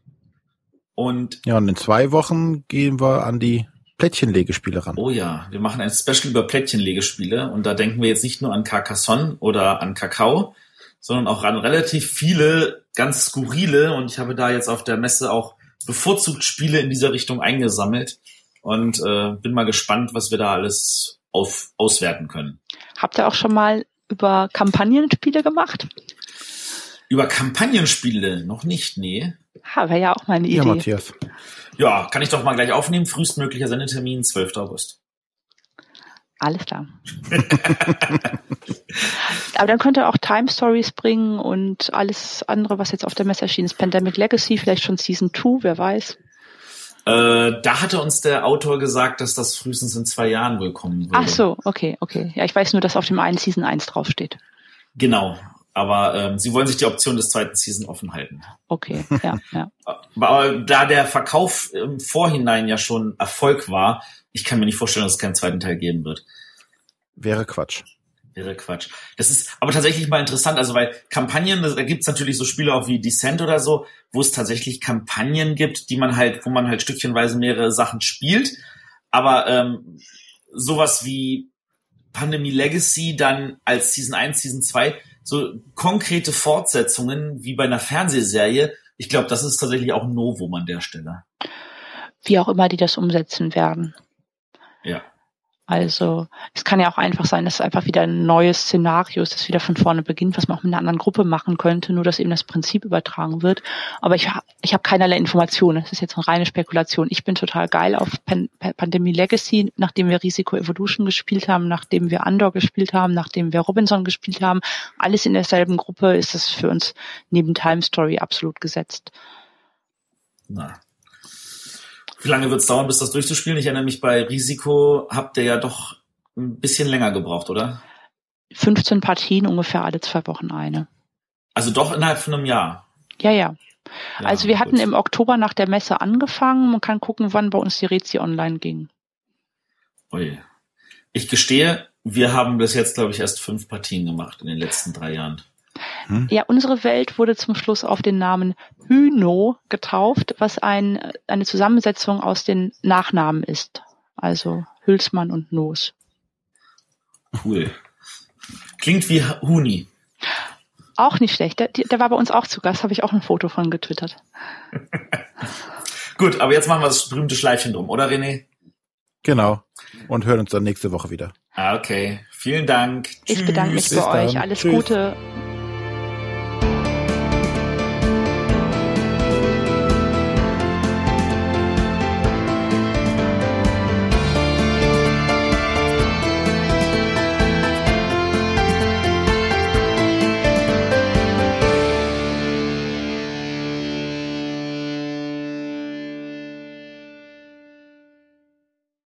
Und ja, und in zwei Wochen gehen wir an die Plättchenlegespiele ran. Oh ja, wir machen ein Special über Plättchenlegespiele und da denken wir jetzt nicht nur an Carcassonne oder an Kakao, sondern auch an relativ viele ganz skurrile und ich habe da jetzt auf der Messe auch bevorzugt Spiele in dieser Richtung eingesammelt und äh, bin mal gespannt, was wir da alles auf, auswerten können. Habt ihr auch schon mal über Kampagnenspiele gemacht? Über Kampagnenspiele noch nicht, nee. Ha, wäre ja auch mal eine Idee. Ja, Matthias. Ja, kann ich doch mal gleich aufnehmen. Frühestmöglicher Sendetermin, 12. August. Alles klar. *laughs* Aber dann könnt ihr auch Time Stories bringen und alles andere, was jetzt auf der Messe erschienen ist. Pandemic Legacy, vielleicht schon Season 2, wer weiß. Äh, da hatte uns der Autor gesagt, dass das frühestens in zwei Jahren wohl kommen würde. Ach so, okay, okay. Ja, ich weiß nur, dass auf dem einen Season 1 draufsteht. Genau. Aber ähm, sie wollen sich die Option des zweiten Season offen halten. Okay, *laughs* ja, ja. Aber da der Verkauf im Vorhinein ja schon Erfolg war, ich kann mir nicht vorstellen, dass es keinen zweiten Teil geben wird. Wäre Quatsch. Wäre Quatsch. Das ist aber tatsächlich mal interessant, also weil Kampagnen, da gibt es natürlich so Spiele auch wie Descent oder so, wo es tatsächlich Kampagnen gibt, die man halt, wo man halt stückchenweise mehrere Sachen spielt. Aber ähm, sowas wie Pandemie Legacy dann als Season 1, Season 2, so konkrete Fortsetzungen wie bei einer Fernsehserie, ich glaube, das ist tatsächlich auch ein Novum an der Stelle. Wie auch immer die das umsetzen werden. Ja. Also es kann ja auch einfach sein, dass es einfach wieder ein neues Szenario ist, das wieder von vorne beginnt, was man auch mit einer anderen Gruppe machen könnte, nur dass eben das Prinzip übertragen wird. Aber ich, ich habe keinerlei Informationen. Das ist jetzt eine reine Spekulation. Ich bin total geil auf Pan Pandemie Legacy, nachdem wir Risiko Evolution gespielt haben, nachdem wir Andor gespielt haben, nachdem wir Robinson gespielt haben. Alles in derselben Gruppe ist es für uns neben Time Story absolut gesetzt. Na, wie lange wird es dauern, bis das durchzuspielen? Ich erinnere mich, bei Risiko habt ihr ja doch ein bisschen länger gebraucht, oder? 15 Partien, ungefähr alle zwei Wochen eine. Also doch innerhalb von einem Jahr. Ja, ja. ja also wir gut. hatten im Oktober nach der Messe angefangen. Man kann gucken, wann bei uns die Rezi online ging. Ui. Ich gestehe, wir haben bis jetzt, glaube ich, erst fünf Partien gemacht in den letzten drei Jahren. Mhm. Ja, unsere Welt wurde zum Schluss auf den Namen Hüno getauft, was ein, eine Zusammensetzung aus den Nachnamen ist. Also Hülsmann und Noos. Cool. Klingt wie Huni. Auch nicht schlecht. Der, der war bei uns auch zu Gast, habe ich auch ein Foto von getwittert. *laughs* Gut, aber jetzt machen wir das berühmte Schleifchen drum, oder René? Genau. Und hören uns dann nächste Woche wieder. Ah, okay. Vielen Dank. Ich Tschüss. bedanke mich bei euch. Alles Tschüss. Gute.